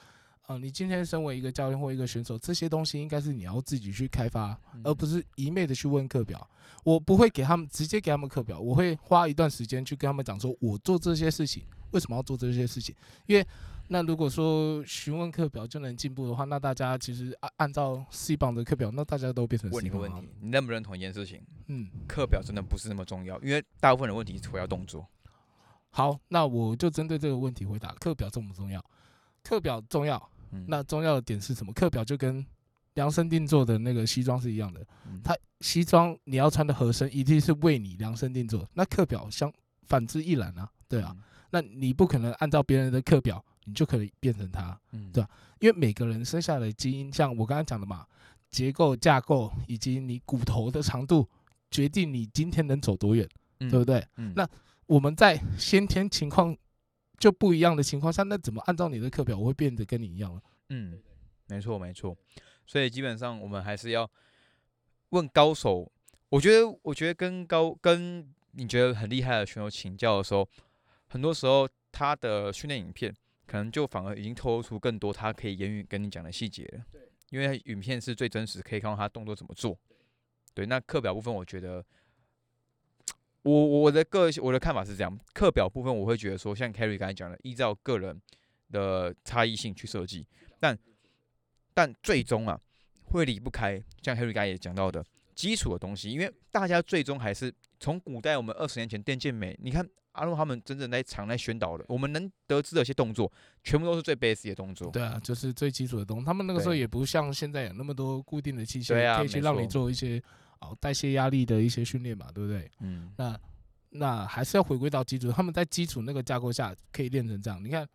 Speaker 2: 呃，你今天身为一个教练或一个选手，这些东西应该是你要自己去开发，而
Speaker 1: 嗯
Speaker 2: 不是一昧的去问课表。我不会给他们直接给他们课表，我会花一段时间去跟他们讲说，我做这些事情为什么要做这些事情。因为那如果说询问课表就能进步的话，那大家其实按按照 C 榜的课表，那大家都变成
Speaker 1: 问你个问题，你认不认同一件事情？
Speaker 2: 嗯，
Speaker 1: 课表真的不是那么重要，因为大部分的问题是回到动作。
Speaker 2: 好，那我就针对这个问题回答：课表重不重要？课表重要。
Speaker 1: 嗯，
Speaker 2: 那重要的点是什么？课表就跟量身定做的那个西装是一样的。
Speaker 1: 嗯
Speaker 2: 它西装你要穿的合身，一定是为你量身定做。那课表相反之亦然啊，对啊。，那你不可能按照别人的课表，你就可以变成他，
Speaker 1: 嗯
Speaker 2: 对吧因为每个人生下来的基因，像我刚才讲的嘛，结构、架构以及你骨头的长度，决定你今天能走多远，
Speaker 1: 嗯
Speaker 2: 对不对？
Speaker 1: 嗯
Speaker 2: 那我们在先天情况就不一样的情况下，那怎么按照你的课表，我会变得跟你一样了？
Speaker 1: 嗯，没错没错，所以基本上我们还是要问高手。我觉得，我觉得跟高跟你觉得很厉害的选手请教的时候，很多时候他的训练影片可能就反而已经透露出更多他可以言语跟你讲的细节了。因为影片是最真实，可以看到他动作怎么做。对，那课表部分，我觉得我我的个我的看法是这样，课表部分我会觉得说，像 Carry 刚才讲的，依照个人的差异性去设计，但但最终啊，会离不开像 Harry 刚才也讲到的基础的东西，因为大家最终还是从古代我们二十年前电健美，你看阿诺他们真正在场内宣导的，我们能得知的一些动作，全部都是最 basic 的动作。
Speaker 2: 对啊，就是最基础的东西。他们那个时候也不像现在有那么多固定的器械，
Speaker 1: 啊
Speaker 2: 可以去让你做一些哦代谢压力的一些训练嘛，对不对？
Speaker 1: 嗯，
Speaker 2: 那那还是要回归到基础，他们在基础那个架构下可以练成这样。你看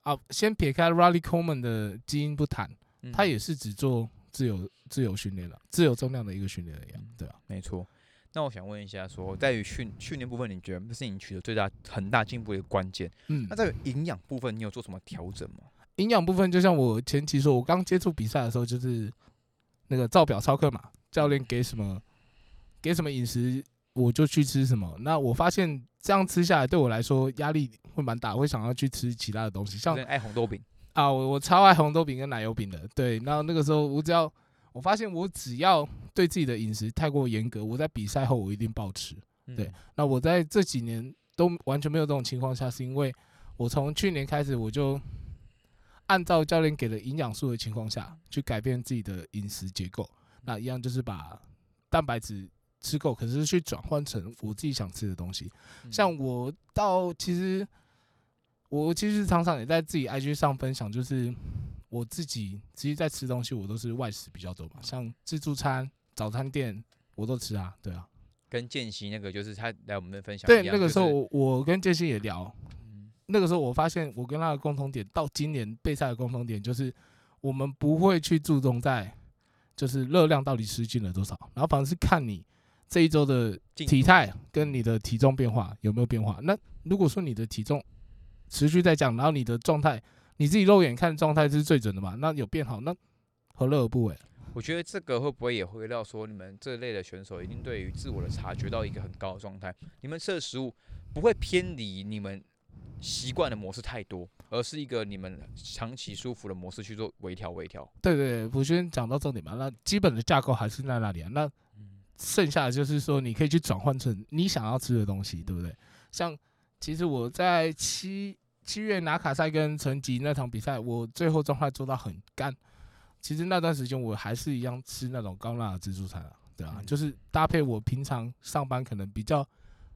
Speaker 2: 啊，先撇开 Riley Coleman 的基因不谈，
Speaker 1: 嗯
Speaker 2: 他也是只做自由自由训练了，自由重量的一个训练而已啊
Speaker 1: 嗯，
Speaker 2: 对啊。
Speaker 1: 没错。那我想问一下说在于训训练部分，你觉得这是你取得最大很大进步的一个关键？
Speaker 2: 嗯
Speaker 1: 那，在于营养部分，你有做什么调整吗？
Speaker 2: 营养部分就像我前期说，我刚接触比赛的时候，就是那个照表操课嘛，教练给什么给什么饮食，我就去吃什么。那我发现这样吃下来，对我来说压力会蛮大，会想要去吃其他的东西，像
Speaker 1: 像爱红豆饼，
Speaker 2: 啊，我我超爱红豆饼跟奶油饼的，对。然后那个时候我只要我发现我只要对自己的饮食太过严格，我在比赛后我一定暴吃。对
Speaker 1: 嗯，
Speaker 2: 那我在这几年都完全没有这种情况下，是因为我从去年开始我就按照教练给的营养素的情况下去改变自己的饮食结构。那一样就是把蛋白质吃够，可是去转换成我自己想吃的东西。
Speaker 1: 嗯
Speaker 2: 像我到其实我其实常常也在自己 IG 上分享，就是我自己其实在吃东西，我都是外食比较多嘛，像自助餐、早餐店我都吃啊，对啊。
Speaker 1: 跟建熙那个就是他来我们的分享
Speaker 2: 对，那个时候
Speaker 1: 就是
Speaker 2: 我我跟建熙也聊，
Speaker 1: 嗯
Speaker 2: 那个时候我发现我跟他的共同点，到今年备赛的共同点就是，我们不会去注重在就是热量到底吃进了多少，然后反而是看你这一周的体态跟你的体重变化有没有变化。那如果说你的体重持续在降，然后你的状态你自己肉眼看状态是最准的嘛，那有变好，那何乐而不为？
Speaker 1: 我觉得这个会不会也回到说，你们这类的选手一定对于自我的察觉到一个很高的状态，你们吃的食物不会偏离你们习惯的模式太多，而是一个你们长期舒服的模式去做微调微调。
Speaker 2: 对对对，普轩讲到重点嘛，那基本的架构还是在那里啊。那剩下的就是说，你可以去转换成你想要吃的东西，对不对？像其实我在七七月拿卡赛跟成吉那场比赛，我最后状态做到很干。其实那段时间我还是一样吃那种高钠的自助餐啊，对啊，
Speaker 1: 嗯
Speaker 2: 就是搭配我平常上班可能比较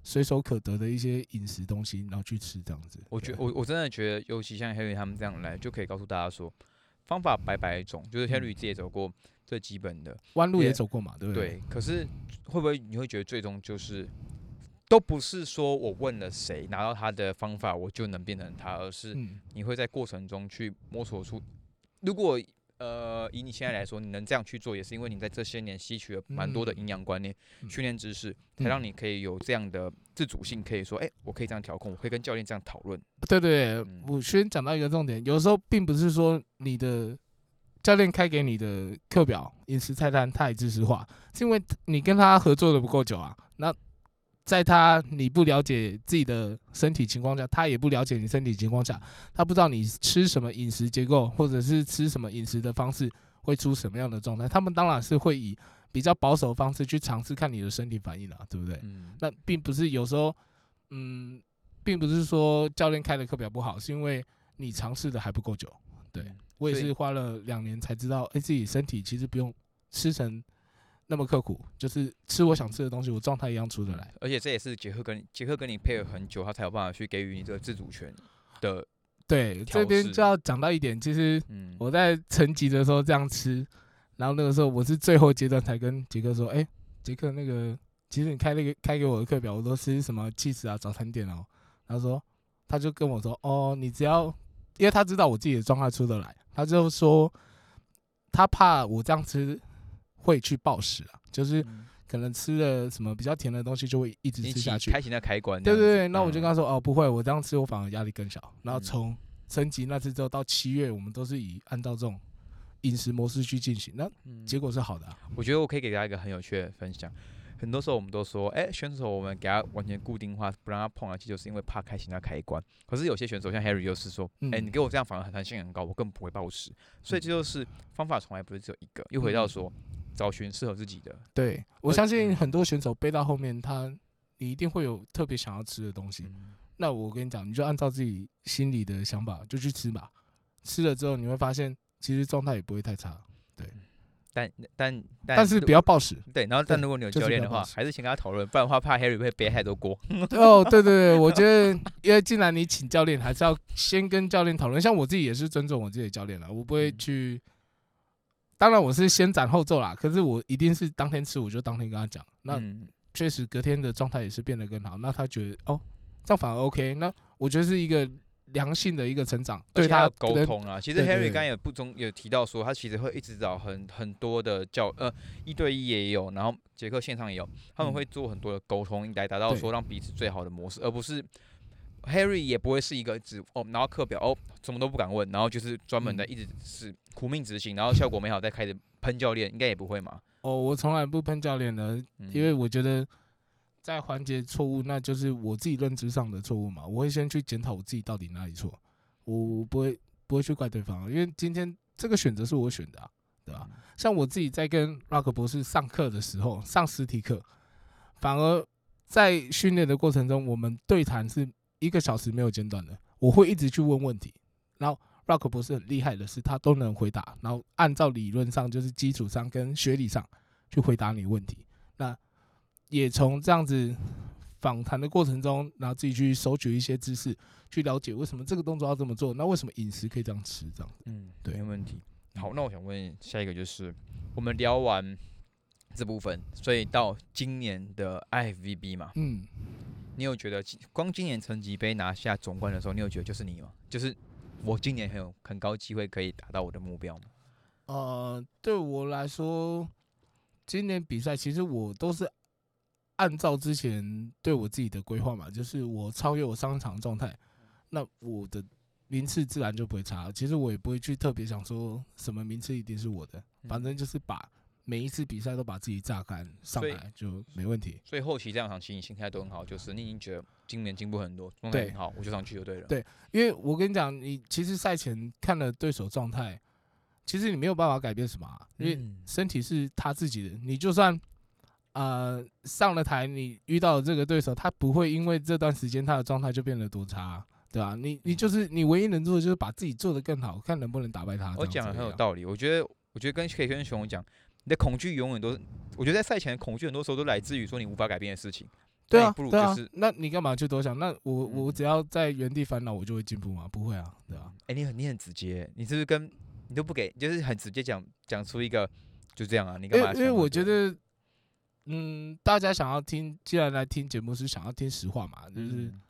Speaker 2: 随手可得的一些饮食东西，然后去吃这样子。
Speaker 1: 我觉我我真的觉得，尤其像 Harry 他们这样来，就可以告诉大家说，方法百百种，就是 Harry 自己也走过最基本的，
Speaker 2: 弯路也
Speaker 1: 也
Speaker 2: 走过嘛，对不对？
Speaker 1: 对。可是会不会你会觉得最终就是都不是说我问了谁拿到他的方法我就能变成他，而是
Speaker 2: 嗯，
Speaker 1: 你会在过程中去摸索出，如果呃以你现在来说，你能这样去做，也是因为你在这些年吸取了蛮多的
Speaker 2: 嗯
Speaker 1: 营养观念、
Speaker 2: 嗯
Speaker 1: 训练知识，才让你可以有这样的自主性，可以说，哎、我可以这样调控，我可以跟教练这样讨论。
Speaker 2: 对对，
Speaker 1: 嗯
Speaker 2: 我先讲到一个重点，有时候并不是说你的教练开给你的课表、饮食菜单太知识化，是因为你跟他合作的不够久啊。那在他你不了解自己的身体情况下，他也不了解你身体情况下，他不知道你吃什么饮食结构，或者是吃什么饮食的方式会出什么样的状态。他们当然是会以比较保守的方式去尝试看你的身体反应啊，对不对？
Speaker 1: 嗯，
Speaker 2: 那并不是有时候，嗯，并不是说教练开的课表不好，是因为你尝试的还不够久。对我也是花了两年才知道，哎、自己身体其实不用吃成那么刻苦，就是吃我想吃的东西，我状态一样出得来。
Speaker 1: 而且这也是杰克跟你杰克跟你配合很久，他才有办法去给予你这个自主权的，
Speaker 2: 对，这边就要讲到一点，其实
Speaker 1: 嗯，
Speaker 2: 我在成级的时候这样吃，然后那个时候我是最后阶段才跟杰克说，哎、杰克那个，其实你开那个开给我的课表，我都吃什么 cheese 啊、早餐店哦。他说，他就跟我说，哦，你只要，因为他知道我自己的状态出得来，他就说，他怕我这样吃会去暴食啊，就是
Speaker 1: 嗯
Speaker 2: 可能吃了什么比较甜的东西就会一直吃下去。
Speaker 1: 开启那开关
Speaker 2: 对对对，那我就跟
Speaker 1: 嗯
Speaker 2: 他说，哦，不会，我这样吃我反而压力更小。然后
Speaker 1: 嗯
Speaker 2: 从升级那次之后到七月，我们都是以按照这种饮食模式去进行，那
Speaker 1: 嗯
Speaker 2: 结果是好的、啊。
Speaker 1: 我觉得我可以给大家一个很有趣的分享。很多时候我们都说，哎、选手我们给他完全固定化，不让他碰啊，其实就是因为怕开启那开关。可是有些选手像 Harry 就是说，哎、
Speaker 2: 嗯
Speaker 1: 你给我这样反而弹性很高，我更不会暴食。所以这就是方法从来不是只有一个。又回到说，找寻适合自己的。
Speaker 2: 对我相信
Speaker 1: 嗯
Speaker 2: 很多选手背到后面，他你一定会有特别想要吃的东西。
Speaker 1: 嗯
Speaker 2: 那我跟你讲，你就按照自己心里的想法就去吃吧。吃了之后，你会发现其实状态也不会太差，
Speaker 1: 但但但
Speaker 2: 但是不要暴食。
Speaker 1: 对，然后但如果你有教练的话，还是先跟他讨论，不然的话怕 Harry 会背太多锅。<laughs>
Speaker 2: 哦，对对对，我觉得，因为既然你请教练，还是要先跟教练讨论。像我自己也是尊重我自己的教练了，我不会
Speaker 1: 嗯
Speaker 2: 去。当然我是先斩后奏啦，可是我一定是当天吃，我就当天跟他讲。那
Speaker 1: 嗯
Speaker 2: 确实隔天的状态也是变得更好。那他觉得哦，这样反而 OK。那我觉得是一个良性的一个成长，对他
Speaker 1: 沟通啊。其实
Speaker 2: 对对
Speaker 1: Harry
Speaker 2: 对
Speaker 1: 刚也不中有提到说，他其实会一直找很很多的教呃一对一也有，然后杰克线上也有，他们
Speaker 2: 嗯
Speaker 1: 会做很多的沟通，来达到
Speaker 2: 对
Speaker 1: 说让彼此最好的模式，而不是 Harry 也不会是一个只哦拿到课表哦什么都不敢问，然后就是专门的
Speaker 2: 嗯
Speaker 1: 一直是苦命执行，然后效果没好再开始喷教练，应该也不会嘛。
Speaker 2: 哦，我从来不喷教练的，
Speaker 1: 嗯
Speaker 2: 因为我觉得在环节错误，那就是我自己认知上的错误嘛。我会先去检讨我自己到底哪里错，我不会不会去怪对方，因为今天这个选择是我选的、啊，对吧？像我自己在跟 Rock 博士上课的时候，上实体课，反而在训练的过程中，我们对谈是一个小时没有间断的，我会一直去问问题，然后 Rock 博士很厉害的是，他都能回答，然后按照理论上就是基础上跟学理上去回答你问题。那也从这样子访谈的过程中，然后自己去收取一些知识，去了解为什么这个动作要这么做，那为什么饮食可以这样吃，这样子。
Speaker 1: 嗯，
Speaker 2: 对
Speaker 1: 没问题。好，
Speaker 2: 嗯
Speaker 1: 那我想问下一个就是，我们聊完这部分，所以到今年的 IFVB 嘛，
Speaker 2: 嗯，
Speaker 1: 你有觉得光今年成绩杯拿下总冠的时候，你有觉得就是你吗？就是我今年很有很高机会可以达到我的目标吗？
Speaker 2: 呃，对我来说，今年比赛其实我都是按照之前对我自己的规划嘛，就是我超越我上一场状态，那我的名次自然就不会差。其实我也不会去特别想说什么名次一定是我的，反正就是把每一次比赛都把自己榨干上来就没问题。
Speaker 1: 所以后期这两场其实你心态都很好，就是你已经觉得今年进步很多，状态
Speaker 2: 对
Speaker 1: 很好，我就上去就对了。
Speaker 2: 对因为我跟你讲，你其实赛前看了对手状态，其实你没有办法改变什么、啊，因为
Speaker 1: 嗯
Speaker 2: 身体是他自己的，你就算呃上了台，你遇到这个对手，他不会因为这段时间他的状态就变得多差啊、对吧、你你就是你唯一能做的就是把自己做得更好，看能不能打败他。
Speaker 1: 我讲的很有。道理，我觉得，我觉得跟可以跟熊讲，你的恐惧永远都，我觉得在赛前的恐惧很多时候都来自于说你无法改变的事情。
Speaker 2: 对啊
Speaker 1: 不，如就是，
Speaker 2: 那你干嘛去多想？那我我
Speaker 1: 嗯
Speaker 2: 只要在原地烦恼，我就会进步吗？不会啊，对啊、
Speaker 1: 哎、你很你很直接，你是不是跟你都不给，就是很直接讲讲出一个就这样啊，你干嘛？
Speaker 2: 因为因为我觉得，嗯，大家想要听，既然来听节目是想要听实话嘛，就是
Speaker 1: 嗯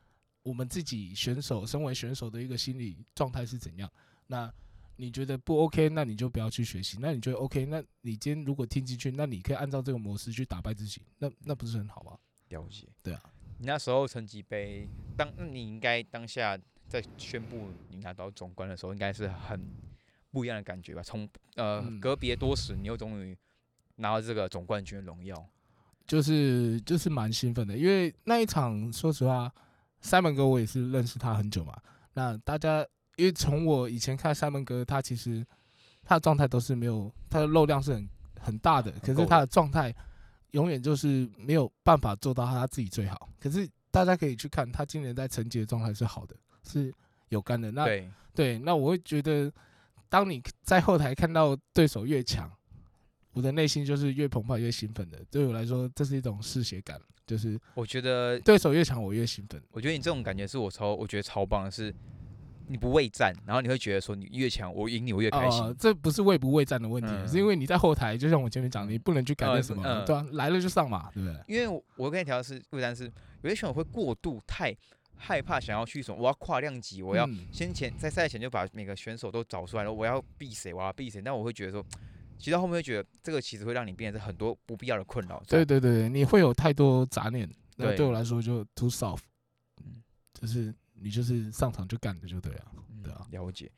Speaker 2: 我们自己选手身为选手的一个心理状态是怎样。那你觉得不 OK，那你就不要去学习。那你觉得 OK，那你今天如果听进去，那你可以按照这个模式去打败自己，那那不是很好吗？
Speaker 1: 了解。
Speaker 2: 对啊，
Speaker 1: 你那时候成绩杯，当那你应该当下在宣布你拿到总冠的时候，应该是很不一样的感觉吧？从呃
Speaker 2: 嗯
Speaker 1: 隔别多时，你又终于拿到这个总冠军的荣耀。
Speaker 2: 就是就是蛮兴奋的，因为那一场说实话，Simon 哥我也是认识他很久嘛。那大家因为从我以前看 Simon 哥，他其实他的状态都是没有，他的肉量是很很大的，可是他的状态永远就是没有办法做到他自己最好。可是大家可以去看他今年在成绩的状态是好的，是有干的。那
Speaker 1: 对，
Speaker 2: 对，那我会觉得，当你在后台看到对手越强，我的内心就是越澎湃、越兴奋的。对我来说，这是一种嗜血感，就是
Speaker 1: 我觉得，
Speaker 2: 对手越强，我越兴奋。
Speaker 1: 我觉得你这种感觉是我超，我觉得超棒的是，你不畏战，然后你会觉得说你越强，我赢你我越开心。
Speaker 2: 呃，这不是畏不畏战的问题，
Speaker 1: 嗯
Speaker 2: 是因为你在后台，就像我前面讲，你不能去改
Speaker 1: 呃
Speaker 2: 变什么，
Speaker 1: 嗯
Speaker 2: 对啊，来了就上嘛，对不对？
Speaker 1: 因为我我跟你调的是畏战是，有些选手会过度太害怕，想要去什么，我要跨量级，我要
Speaker 2: 嗯
Speaker 1: 先前在赛前就把每个选手都找出来了，我要避谁，我要避谁。但我会觉得说，<tsk> 其实到后面会觉得这个其实会让你变成很多不必要的困扰。
Speaker 2: 对，对对，你会有太多杂念，那
Speaker 1: 对
Speaker 2: 对我来说就 too soft，
Speaker 1: 嗯
Speaker 2: 就是你就是上场就干的就对了。对啊
Speaker 1: 了解。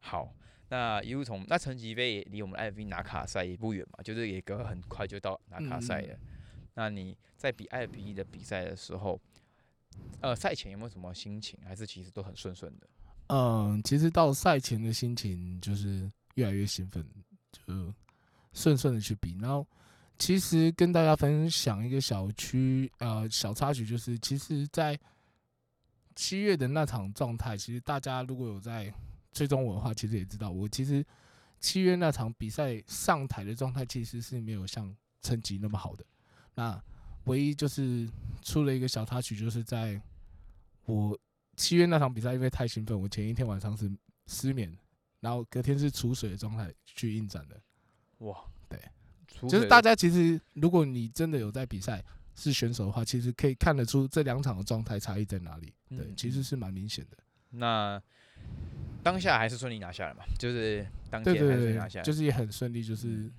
Speaker 1: 好，那一路从那成绩杯也离我们 IFB 拿卡赛也不远嘛，就是也隔很快就到拿卡赛
Speaker 2: 嗯
Speaker 1: 了。那你在比艾比的比赛的时候，呃，赛前有没有什么心情？还是其实都很顺顺的？
Speaker 2: 嗯，其实到赛前的心情就是越来越兴奋，就顺顺的去比。然后，其实跟大家分享一个小区呃小插曲，就是其实，在七月的那场状态，其实大家如果有在追踪我的话，其实也知道，我其实七月那场比赛上台的状态其实是没有像成绩那么好的。那唯一就是出了一个小插曲，就是在我七月那场比赛，因为太兴奋，我前一天晚上是失眠，然后隔天是储水的状态去应战的。
Speaker 1: 哇，
Speaker 2: 对，就是大家其实，如果你真的有在比赛是选手的话，其实可以看得出这两场的状态差异在哪里。对，
Speaker 1: 嗯
Speaker 2: 其实是蛮明显的。
Speaker 1: 那当下还是顺利拿下了嘛？就是当
Speaker 2: 对
Speaker 1: 天还是拿下
Speaker 2: 就是也很顺利，就是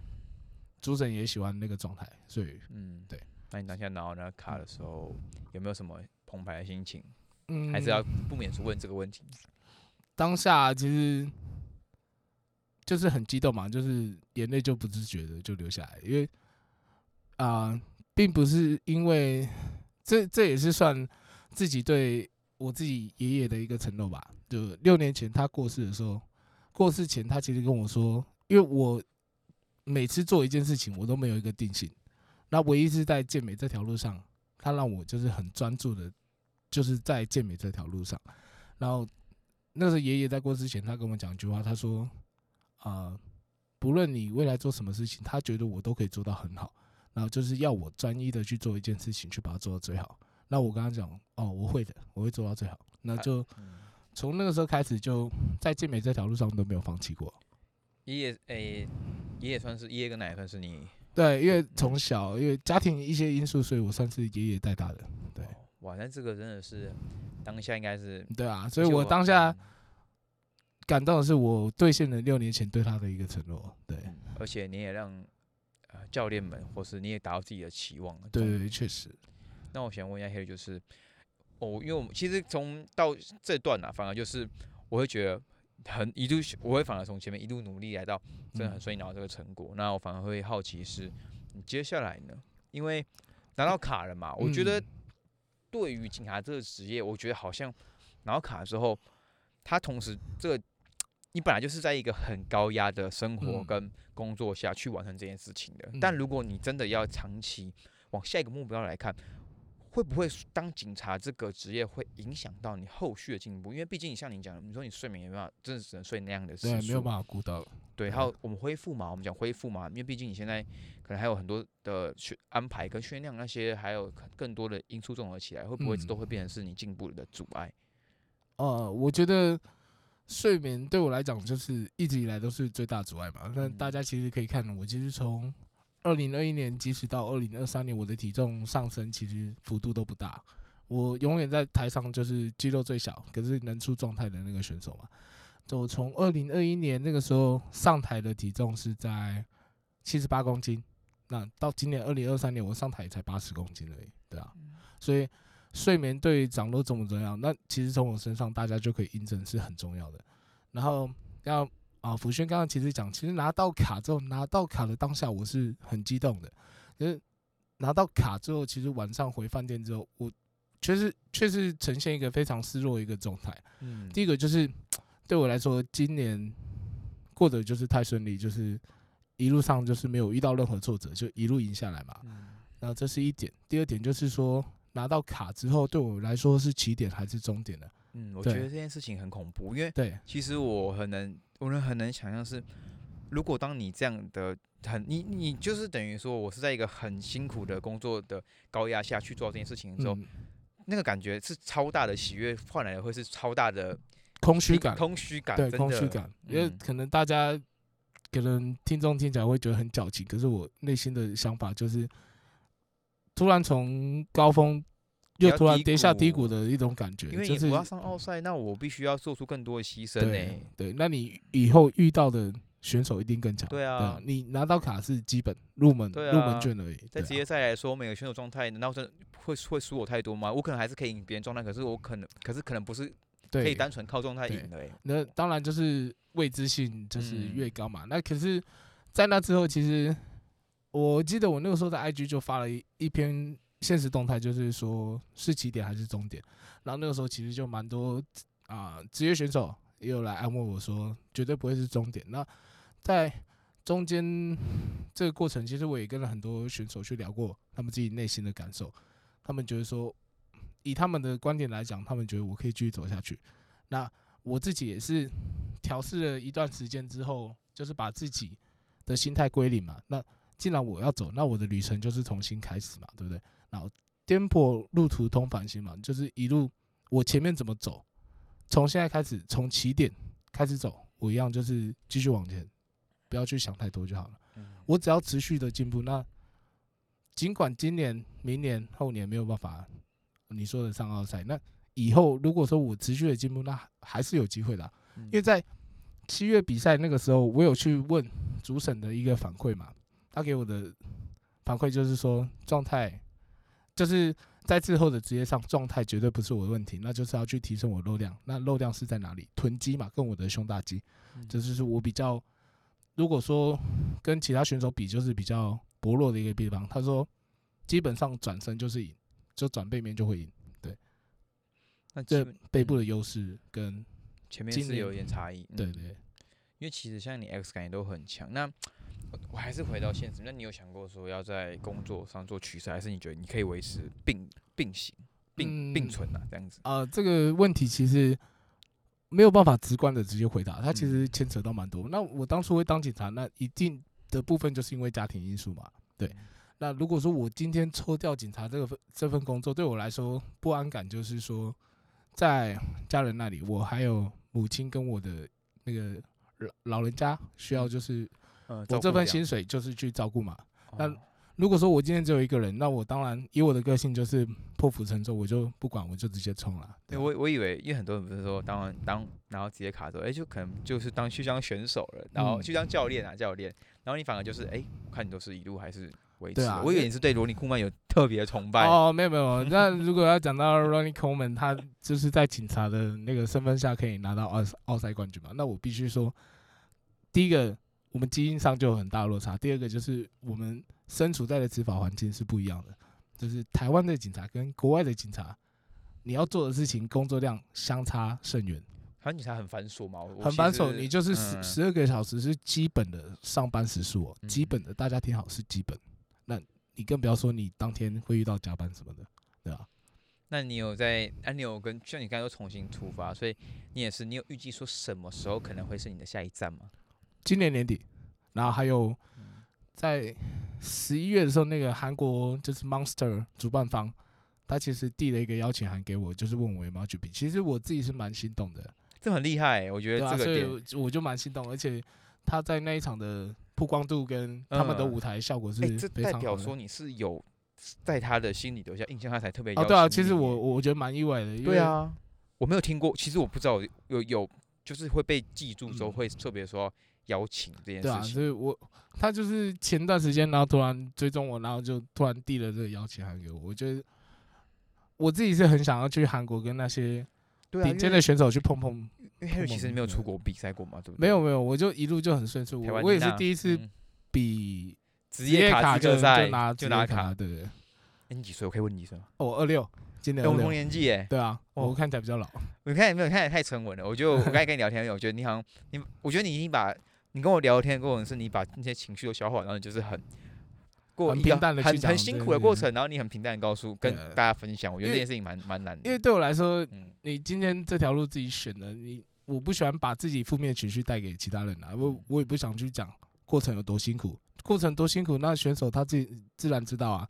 Speaker 2: 主审也喜欢那个状态，所以
Speaker 1: 嗯，
Speaker 2: 对。
Speaker 1: 那你当下拿到那卡的时候，有没有什么澎湃的心情？
Speaker 2: 嗯，
Speaker 1: 还是要不免俗问这个问题？
Speaker 2: 当下其实就是很激动嘛，就是眼泪就不自觉的就流下来，因为啊、并不是因为这这也是算自己对我自己爷爷的一个承诺吧。就六年前他过世的时候，过世前他其实跟我说，因为我每次做一件事情我都没有一个定性，那唯一是在健美这条路上，他让我就是很专注的，就是在健美这条路上，然后。那时候爷爷在过世前，他跟我讲一句话，他说：“啊、不论你未来做什么事情，他觉得我都可以做到很好，然后就是要我专一的去做一件事情，去把它做到最好。”那我跟他讲：“哦，我会的，我会做到最好。”那就
Speaker 1: 嗯，
Speaker 2: 从那个时候开始，就在健美这条路上都没有放弃过。
Speaker 1: 爷爷诶，爷爷算是爷爷跟奶奶算是你
Speaker 2: 对，因为从小因为家庭一些因素，所以我算是爷爷带大的。对
Speaker 1: 哦哇，那这个真的是当下应该是，
Speaker 2: 对啊，所以我当下感动的是，我兑现了六年前对他的一个承诺。对，
Speaker 1: 嗯而且你也让呃教练们或是你也达到自己的期望。
Speaker 2: 对对对，确实。
Speaker 1: 那我想问一下黑，就是哦，因为我们其实从到这段啊，反而就是我会觉得很一度，我会反而从前面一路努力来到真的很
Speaker 2: 嗯
Speaker 1: 顺利拿到这个成果。那我反而会好奇是，你接下来呢？因为拿到卡了嘛，我觉得
Speaker 2: 嗯
Speaker 1: 对于警察这个职业，我觉得好像拿到卡之后，他同时这个你本来就是在一个很高压的生活
Speaker 2: 嗯
Speaker 1: 跟工作下去完成这件事情的。但
Speaker 2: 嗯
Speaker 1: 如果你真的要长期往下一个目标来看，会不会当警察这个职业会影响到你后续的进步？因为毕竟像你讲的，你说你睡眠没办法，真的只能睡那样的时
Speaker 2: 对，没有办法顾到。
Speaker 1: 对，还有我们恢复嘛，我们讲恢复嘛，因为毕竟你现在可能还有很多的训安排跟训练量那些，还有更多的因素综合起来，会不会
Speaker 2: 嗯
Speaker 1: 都会变成是你进步的阻碍？
Speaker 2: 呃，我觉得睡眠对我来讲就是一直以来都是最大阻碍嘛。那
Speaker 1: 嗯
Speaker 2: 大家其实可以看，我其实从二零二一年即使到二零二三年，我的体重上升其实幅度都不大。我永远在台上就是肌肉最小，可是能出状态的那个选手嘛。就我从二零二一年那个时候上台的体重是在七十八公斤，那到今年二零二三年我上台才八十公斤而已，对啊。所以睡眠对长肉重不重要？那其实从我身上大家就可以印证是很重要的。然后要啊，福轩刚刚其实讲，其实拿到卡之后，拿到卡的当下我是很激动的，就是拿到卡之后，其实晚上回饭店之后，我确实确实呈现一个非常失落的一个状态。
Speaker 1: 嗯，
Speaker 2: 第一个就是对我来说，今年过得就是太顺利，就是一路上就是没有遇到任何挫折，就一路赢下来嘛。
Speaker 1: 嗯
Speaker 2: 然后这是一点，第二点就是说拿到卡之后，对我来说是起点还是终点呢？
Speaker 1: 嗯，我觉得这件事情很恐怖，因为
Speaker 2: 对，
Speaker 1: 其实我很能，我能很能想象是，如果当你这样的很，你你就是等于说我是在一个很辛苦的工作的高压下去做这件事情的时候，
Speaker 2: 嗯，
Speaker 1: 那个感觉是超大的喜悦换来的会是超大的
Speaker 2: 空虚感，
Speaker 1: 空虚感，
Speaker 2: 对，空虚感，因为
Speaker 1: 嗯。
Speaker 2: 可能大家可能听众听起来会觉得很矫情，可是我内心的想法就是，突然从高峰又突然跌下低
Speaker 1: 谷
Speaker 2: 谷的一种感觉，
Speaker 1: 因为
Speaker 2: 就是
Speaker 1: 我要上奥赛，那我必须要做出更多的牺牲
Speaker 2: 对
Speaker 1: 呢。
Speaker 2: 对，那你以后遇到的选手一定更强，
Speaker 1: 对啊
Speaker 2: 你拿到卡是基本入门
Speaker 1: 对
Speaker 2: 入门
Speaker 1: 啊
Speaker 2: 券而已，
Speaker 1: 在职业赛来说，每个选手状态难道真会会输我太多吗？我可能还是可以赢别人状态，可是我可能，可是可能不是可以单纯靠状态赢的、欸。
Speaker 2: 那当然就是未知性就是
Speaker 1: 嗯
Speaker 2: 越高嘛。那可是，在那之后，其实我记得我那个时候在 IG 就发了一一篇现实动态，就是说是起点还是终点。然后那个时候其实就蛮多啊职业选手也有来安慰我说，绝对不会是终点。那在中间这个过程，其实我也跟了很多选手去聊过他们自己内心的感受，他们觉得说，以他们的观点来讲，他们觉得我可以继续走下去。那我自己也是调试了一段时间之后，就是把自己的心态归零嘛。那既然我要走，那我的旅程就是重新开始嘛，对不对？然后颠簸路途通繁星嘛，就是一路我前面怎么走，从现在开始，从起点开始走，我一样就是继续往前，不要去想太多就好了。
Speaker 1: 嗯
Speaker 2: 我只要持续的进步，那尽管今年、明年、后年没有办法你说的上奥赛，那以后如果说我持续的进步，那还是有机会的因为在七月比赛那个时候，我有去问主审的一个反馈嘛，他给我的反馈就是说状态，就是在之后的职业上状态绝对不是我的问题，那就是要去提升我肉量。那肉量是在哪里？臀肌嘛，跟我的胸大肌，
Speaker 1: 嗯
Speaker 2: 这就是我比较，如果说跟其他选手比，就是比较薄弱的一个地方。他说，基本上转身就是赢，就转背面就会赢，对
Speaker 1: 那这
Speaker 2: 背部的优势跟
Speaker 1: 前面是有一点差异。嗯
Speaker 2: 对对。
Speaker 1: 因为其实像你 X 感也都很强。那我我还是回到现实，那你有想过说要在工作上做取舍，还是你觉得你可以维持并并行、并并
Speaker 2: 嗯
Speaker 1: 存啊这样子？
Speaker 2: 啊、这个问题其实没有办法直观的直接回答，它其
Speaker 1: 嗯
Speaker 2: 实牵扯到蛮多。那我当初会当警察，那一定的部分就是因为家庭因素嘛。对，
Speaker 1: 嗯
Speaker 2: 那如果说我今天抽掉警察这个份这份工作，对我来说不安感就是说，在家人那里，我还有母亲跟我的那个老老人家需要，就是
Speaker 1: 嗯，
Speaker 2: 我这份薪水就是去照顾嘛。那
Speaker 1: 哦
Speaker 2: 如果说我今天只有一个人，那我当然以我的个性就是破釜沉舟，我就不管，我就直接冲了。
Speaker 1: 对，我我以为，因为很多人不是说当完当然后直接卡之后，哎、就可能就是当去当选手了，然后
Speaker 2: 嗯
Speaker 1: 去当教练啊，教练，然后你反而就是，哎、我看你都是一路还是维持。
Speaker 2: 对啊
Speaker 1: 我以为你是对罗尼库曼有特别的崇拜。
Speaker 2: 哦，没有没有。那如果要讲到 Ronnie Coleman，他就是在警察的那个身份下可以拿到奥奥赛冠军嘛？那我必须说，第一个我们基因上就有很大的落差，第二个就是我们身处在的执法环境是不一样的，就是台湾的警察跟国外的警察，你要做的事情工作量相差甚远，
Speaker 1: 台湾警察很繁琐嘛，
Speaker 2: 很繁琐。你就是十
Speaker 1: 嗯
Speaker 2: 十二个小时是基本的上班时数哦，
Speaker 1: 嗯
Speaker 2: 基本的大家听好是基本。那你更不要说你当天会遇到加班什么的，对吧？
Speaker 1: 那你有在？那、你有跟像你刚才说重新出发，所以你也是，你有预计说什么时候可能会是你的下一站吗？
Speaker 2: 今年年底，然后还有
Speaker 1: 嗯
Speaker 2: 在十一月的时候，那个韩国就是 Monster 主办方，他其实递了一个邀请函给我，就是问我有没有去比。其实我自己是蛮心动的，
Speaker 1: 这很厉害欸，我觉
Speaker 2: 对啊，
Speaker 1: 得这个点，
Speaker 2: 所以我就蛮心动，而且他在那一场的曝光度跟他们的
Speaker 1: 嗯
Speaker 2: 舞台效果是
Speaker 1: 哎，这代
Speaker 2: 非常好的。
Speaker 1: 表说你是有在他的心里留下印象，他才特别
Speaker 2: 哦，对啊，其实我我觉得蛮意外的，因为
Speaker 1: 对啊，我没有听过，其实我不知道有有有就是会被记住之后
Speaker 2: 嗯。
Speaker 1: 会特别说邀请这件
Speaker 2: 对啊，
Speaker 1: 事情。
Speaker 2: 所以我他就是前段时间，然后突然追踪我，然后就突然递了这个邀请函给我。我觉得我自己是很想要去韩国跟那些
Speaker 1: 对啊，
Speaker 2: 顶尖的选手去碰碰。
Speaker 1: 因为其实没有出国比赛过嘛，对不对？
Speaker 2: 没有没有，我就一路就很顺遂。
Speaker 1: 台湾
Speaker 2: 我我也是第一次
Speaker 1: 嗯
Speaker 2: 比
Speaker 1: 职
Speaker 2: 职业
Speaker 1: 卡
Speaker 2: 卡就拿
Speaker 1: 就拿
Speaker 2: 卡，对不。对
Speaker 1: 哎你几岁？我可以问你一声吗？
Speaker 2: 哦，二六，今年
Speaker 1: 哎我们同
Speaker 2: 二六。
Speaker 1: 年纪耶。
Speaker 2: 对啊，
Speaker 1: 哦
Speaker 2: 我看起来比较老。
Speaker 1: 你看没有，看起来太沉稳了。我觉得我刚才跟你聊天，我觉得你好像你，我觉得你已经把你跟我聊天的过程是你把那些情绪都消化，然后你就是很过一个
Speaker 2: 很平淡的去讲
Speaker 1: 很很辛苦的过程，然后你很平淡的告诉跟大家分享。我觉得这件事情蛮蛮难的。
Speaker 2: 因为对我来说，
Speaker 1: 嗯，
Speaker 2: 你今天这条路自己选的，你我不喜欢把自己负面情绪带给其他人啊，我我也不想去讲过程有多辛苦，过程多辛苦，那选手他自己自然知道啊。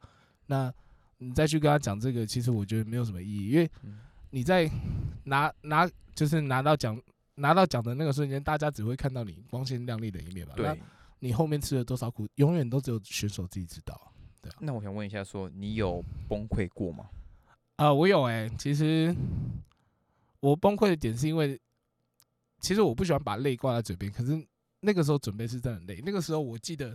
Speaker 2: 那你再去跟他讲这个，其实我觉得没有什么意义，因为
Speaker 1: 嗯
Speaker 2: 你在拿拿就是拿到奖拿到奖的那个瞬间，大家只会看到你光鲜亮丽的一面吧。
Speaker 1: 对。
Speaker 2: 你后面吃了多少苦，永远都只有选手自己知道。
Speaker 1: 对那我想问一下，说你有崩溃过吗？
Speaker 2: 啊、我有哎、其实我崩溃的点是因为，其实我不喜欢把泪挂在嘴边，可是那个时候准备是真的很累。那个时候我记得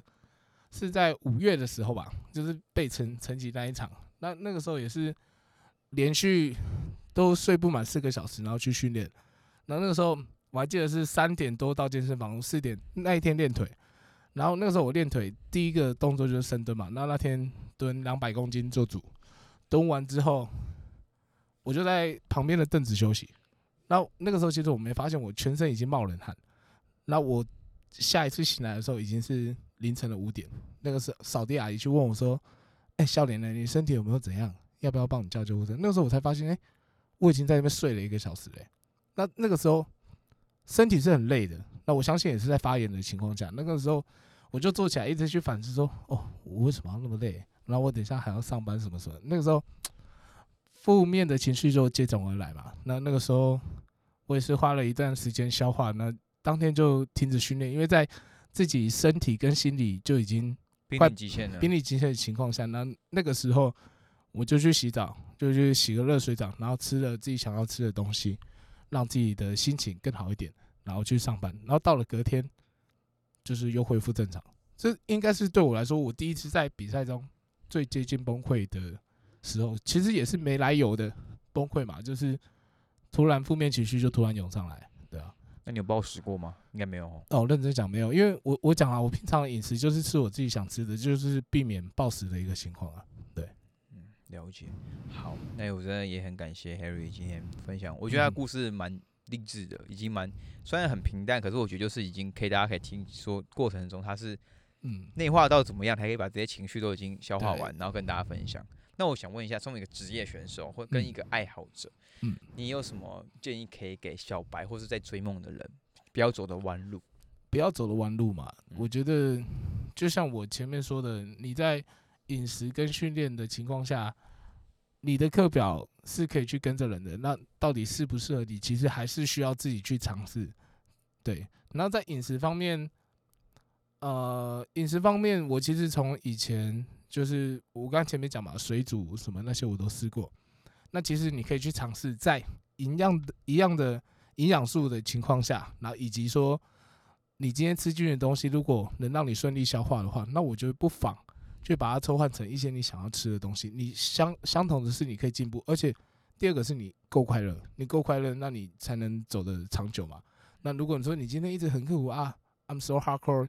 Speaker 2: 是在五月的时候吧，就是被成成绩那一场，那那个时候也是连续都睡不满四个小时，然后去训练。然后那个时候我还记得是三点多到健身房，四点那一天练腿。然后那个时候我练腿第一个动作就是深蹲嘛，那那天蹲两百公斤做主，蹲完之后，我就在旁边的凳子休息。然后那个时候其实我没发现我全身已经冒冷汗。那我下一次醒来的时候已经是凌晨的五点，那个时候扫地阿姨去问我说：“哎、笑脸呢？你身体有没有怎样？要不要帮你叫救护车？”那个时候我才发现，哎、我已经在那边睡了一个小时嘞、那那个时候身体是很累的。那我相信也是在发炎的情况下，那个时候我就坐起来一直去反思说：“哦，我为什么要那么累？然后我等一下还要上班什么什么。”那个时候负面的情绪就接踵而来嘛。那那个时候我也是花了一段时间消化，那当天就停止训练，因为在自己身体跟心理就已经
Speaker 1: 濒
Speaker 2: 快
Speaker 1: 临极限了。
Speaker 2: 濒临极限的情况下，那那个时候我就去洗澡，就去洗个热水澡，然后吃了自己想要吃的东西，让自己的心情更好一点，然后去上班，然后到了隔天就是又恢复正常。这应该是对我来说，我第一次在比赛中最接近崩溃的时候，其实也是没来由的崩溃嘛，就是突然负面情绪就突然涌上来，对啊。
Speaker 1: 那你有暴食过吗？应该没有哦。
Speaker 2: 哦，认真讲没有，因为我我讲啊，我平常的饮食就是吃我自己想吃的，就是避免暴食的一个情况啊。
Speaker 1: 嗯，了解。好，那我真的也很感谢 Harry 今天分享，我觉得他
Speaker 2: 嗯
Speaker 1: 故事蛮励志的，已经蛮虽然很平淡，可是我觉得就是已经可以大家可以听说过程中他是
Speaker 2: 嗯，
Speaker 1: 内化到怎么样，才可以把这些情绪都已经消化完，然后跟大家分享。那我想问一下，作为一个职业选手或跟
Speaker 2: 嗯
Speaker 1: 一个爱好者，
Speaker 2: 嗯
Speaker 1: 你有什么建议可以给小白或是在追梦的人不要走的弯路？
Speaker 2: 不要走的弯路嘛。
Speaker 1: 嗯
Speaker 2: 我觉得就像我前面说的，你在饮食跟训练的情况下，你的课表是可以去跟着人的，那到底适不适合你，其实还是需要自己去尝试。对，然后在饮食方面，呃，饮食方面，我其实从以前就是我刚前面讲嘛，水煮什么那些我都试过。那其实你可以去尝试在一样、一样的营养素的情况下，然后以及说你今天吃进去的东西，如果能让你顺利消化的话，那我觉得不妨去把它抽换成一些你想要吃的东西。你相相同的是，你可以进步，而且第二个是你够快乐，你够快乐，那你才能走得长久嘛。那如果你说你今天一直很刻苦啊，I'm so hardcore，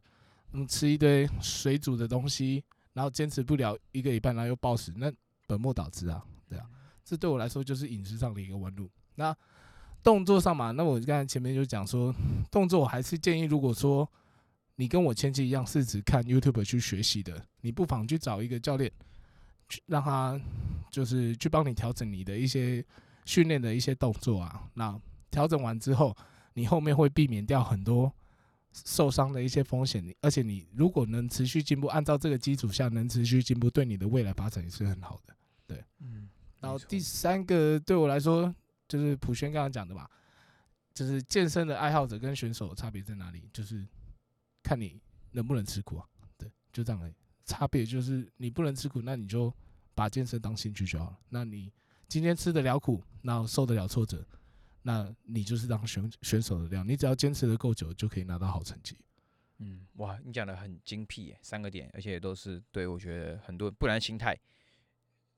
Speaker 2: 嗯，吃一堆水煮的东西，然后坚持不了一个礼拜，然后又暴食，那本末倒置啊，对啊，这对我来说就是饮食上的一个弯路。那动作上嘛，那我刚才前面就讲说，动作我还是建议，如果说你跟我前期一样是只看 YouTube 去学习的，你不妨去找一个教练，去让他就是去帮你调整你的一些训练的一些动作啊。那调整完之后，你后面会避免掉很多受伤的一些风险，你而且你如果能持续进步，按照这个基础下能持续进步，对你的未来发展也是很好的。
Speaker 1: 对嗯，
Speaker 2: 然后第三个对我来说，就是普轩刚刚讲的吧，就是健身的爱好者跟选手差别在哪里？就是看你能不能吃苦啊。对，就这样而已。差别就是你不能吃苦，那你就把健身当兴趣就好了。那你今天吃得了苦，然后受得了挫折，那你就是当选选手的料。你只要坚持的够久，就可以拿到好成绩。
Speaker 1: 嗯，哇，你讲的很精辟耶，三个点，而且都是对我觉得很多，不然心态、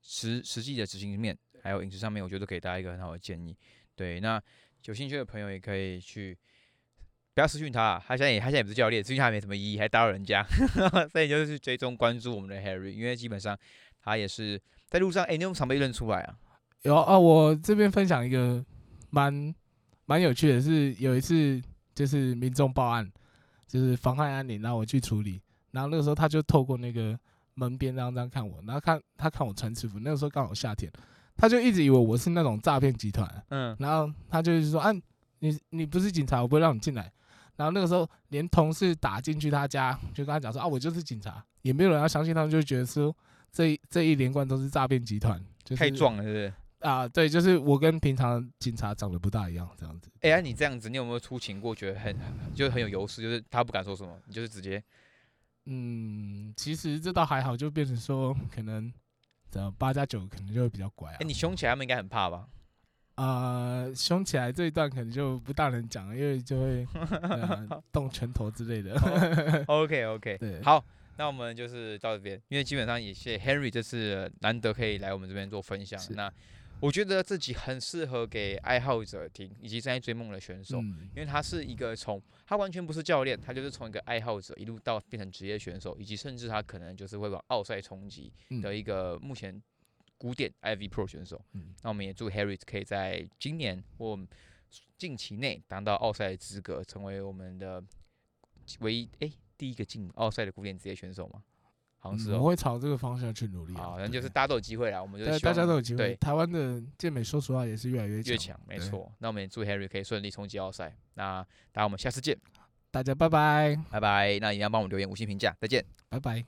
Speaker 1: 实实际的执行面，还有饮食上面，我觉得都给大家一个很好的建议。对，那有兴趣的朋友也可以去，不要私讯他，他现在也他现在也不是教练，私讯他没什么意义，还打扰人家，<laughs> 所以就是追踪关注我们的 Harry，因为基本上他也是在路上，哎，你有常被认出来啊？
Speaker 2: 有啊，我这边分享一个蛮蛮有趣的，是有一次就是民众报案，就是妨害安宁，然后我去处理，然后那个时候他就透过那个门边这样这样看我，然后看他看我穿制服，那个时候刚好夏天，他就一直以为我是那种诈骗集团，
Speaker 1: 嗯，
Speaker 2: 然后他就是说，啊，你你不是警察，我不会让你进来。然后那个时候连同事打进去他家，就跟他讲说，啊，我就是警察，也没有人要相信他们，就觉得说这一这一连贯都是诈骗集团，就是
Speaker 1: 太壮了，是不是？
Speaker 2: 啊，对，就是我跟平常警察长得不大一样，这样子。
Speaker 1: 哎、呀，你这样子，你有没有出勤过？觉得很就是很有优势，就是他不敢说什么，你就是直接
Speaker 2: 嗯，其实这倒还好，就变成说可能，呃，八加九可能就会比较乖啊
Speaker 1: 哎、。你凶起来，他们应该很怕吧？
Speaker 2: 呃，凶起来这一段可能就不大能讲，因为就会、<laughs> 呃、动拳头之类的。
Speaker 1: OK OK，
Speaker 2: 对。
Speaker 1: 好，那我们就是到这边，因为基本上也谢谢 Henry 这次难得可以来我们这边做分享。那我觉得自己很适合给爱好者听，以及正在追梦的选手，
Speaker 2: 嗯，
Speaker 1: 因为他是一个从他完全不是教练，他就是从一个爱好者一路到变成职业选手，以及甚至他可能就是会往奥赛冲击
Speaker 2: 嗯。
Speaker 1: 的一个目前古典 IV Pro 选手。
Speaker 2: 嗯
Speaker 1: 那我们也祝 Harry 可以在今年或近期内达到奥赛的资格，成为我们的唯一诶、第一个进奥赛的古典职业选手嘛？好像是哦。
Speaker 2: 嗯我会朝这个方向去努力啊。
Speaker 1: 好，那就是大家都有机会啦，我们就
Speaker 2: 对大家都有机会。
Speaker 1: 对
Speaker 2: 台湾的健美，说实话也是越来越
Speaker 1: 越强，没错。那我们也祝 Harry 可以顺利冲击奥赛。那大家我们下次见，
Speaker 2: 大家拜拜，
Speaker 1: 拜拜。那一定要帮我们留言五星评价，再见。
Speaker 2: 拜拜。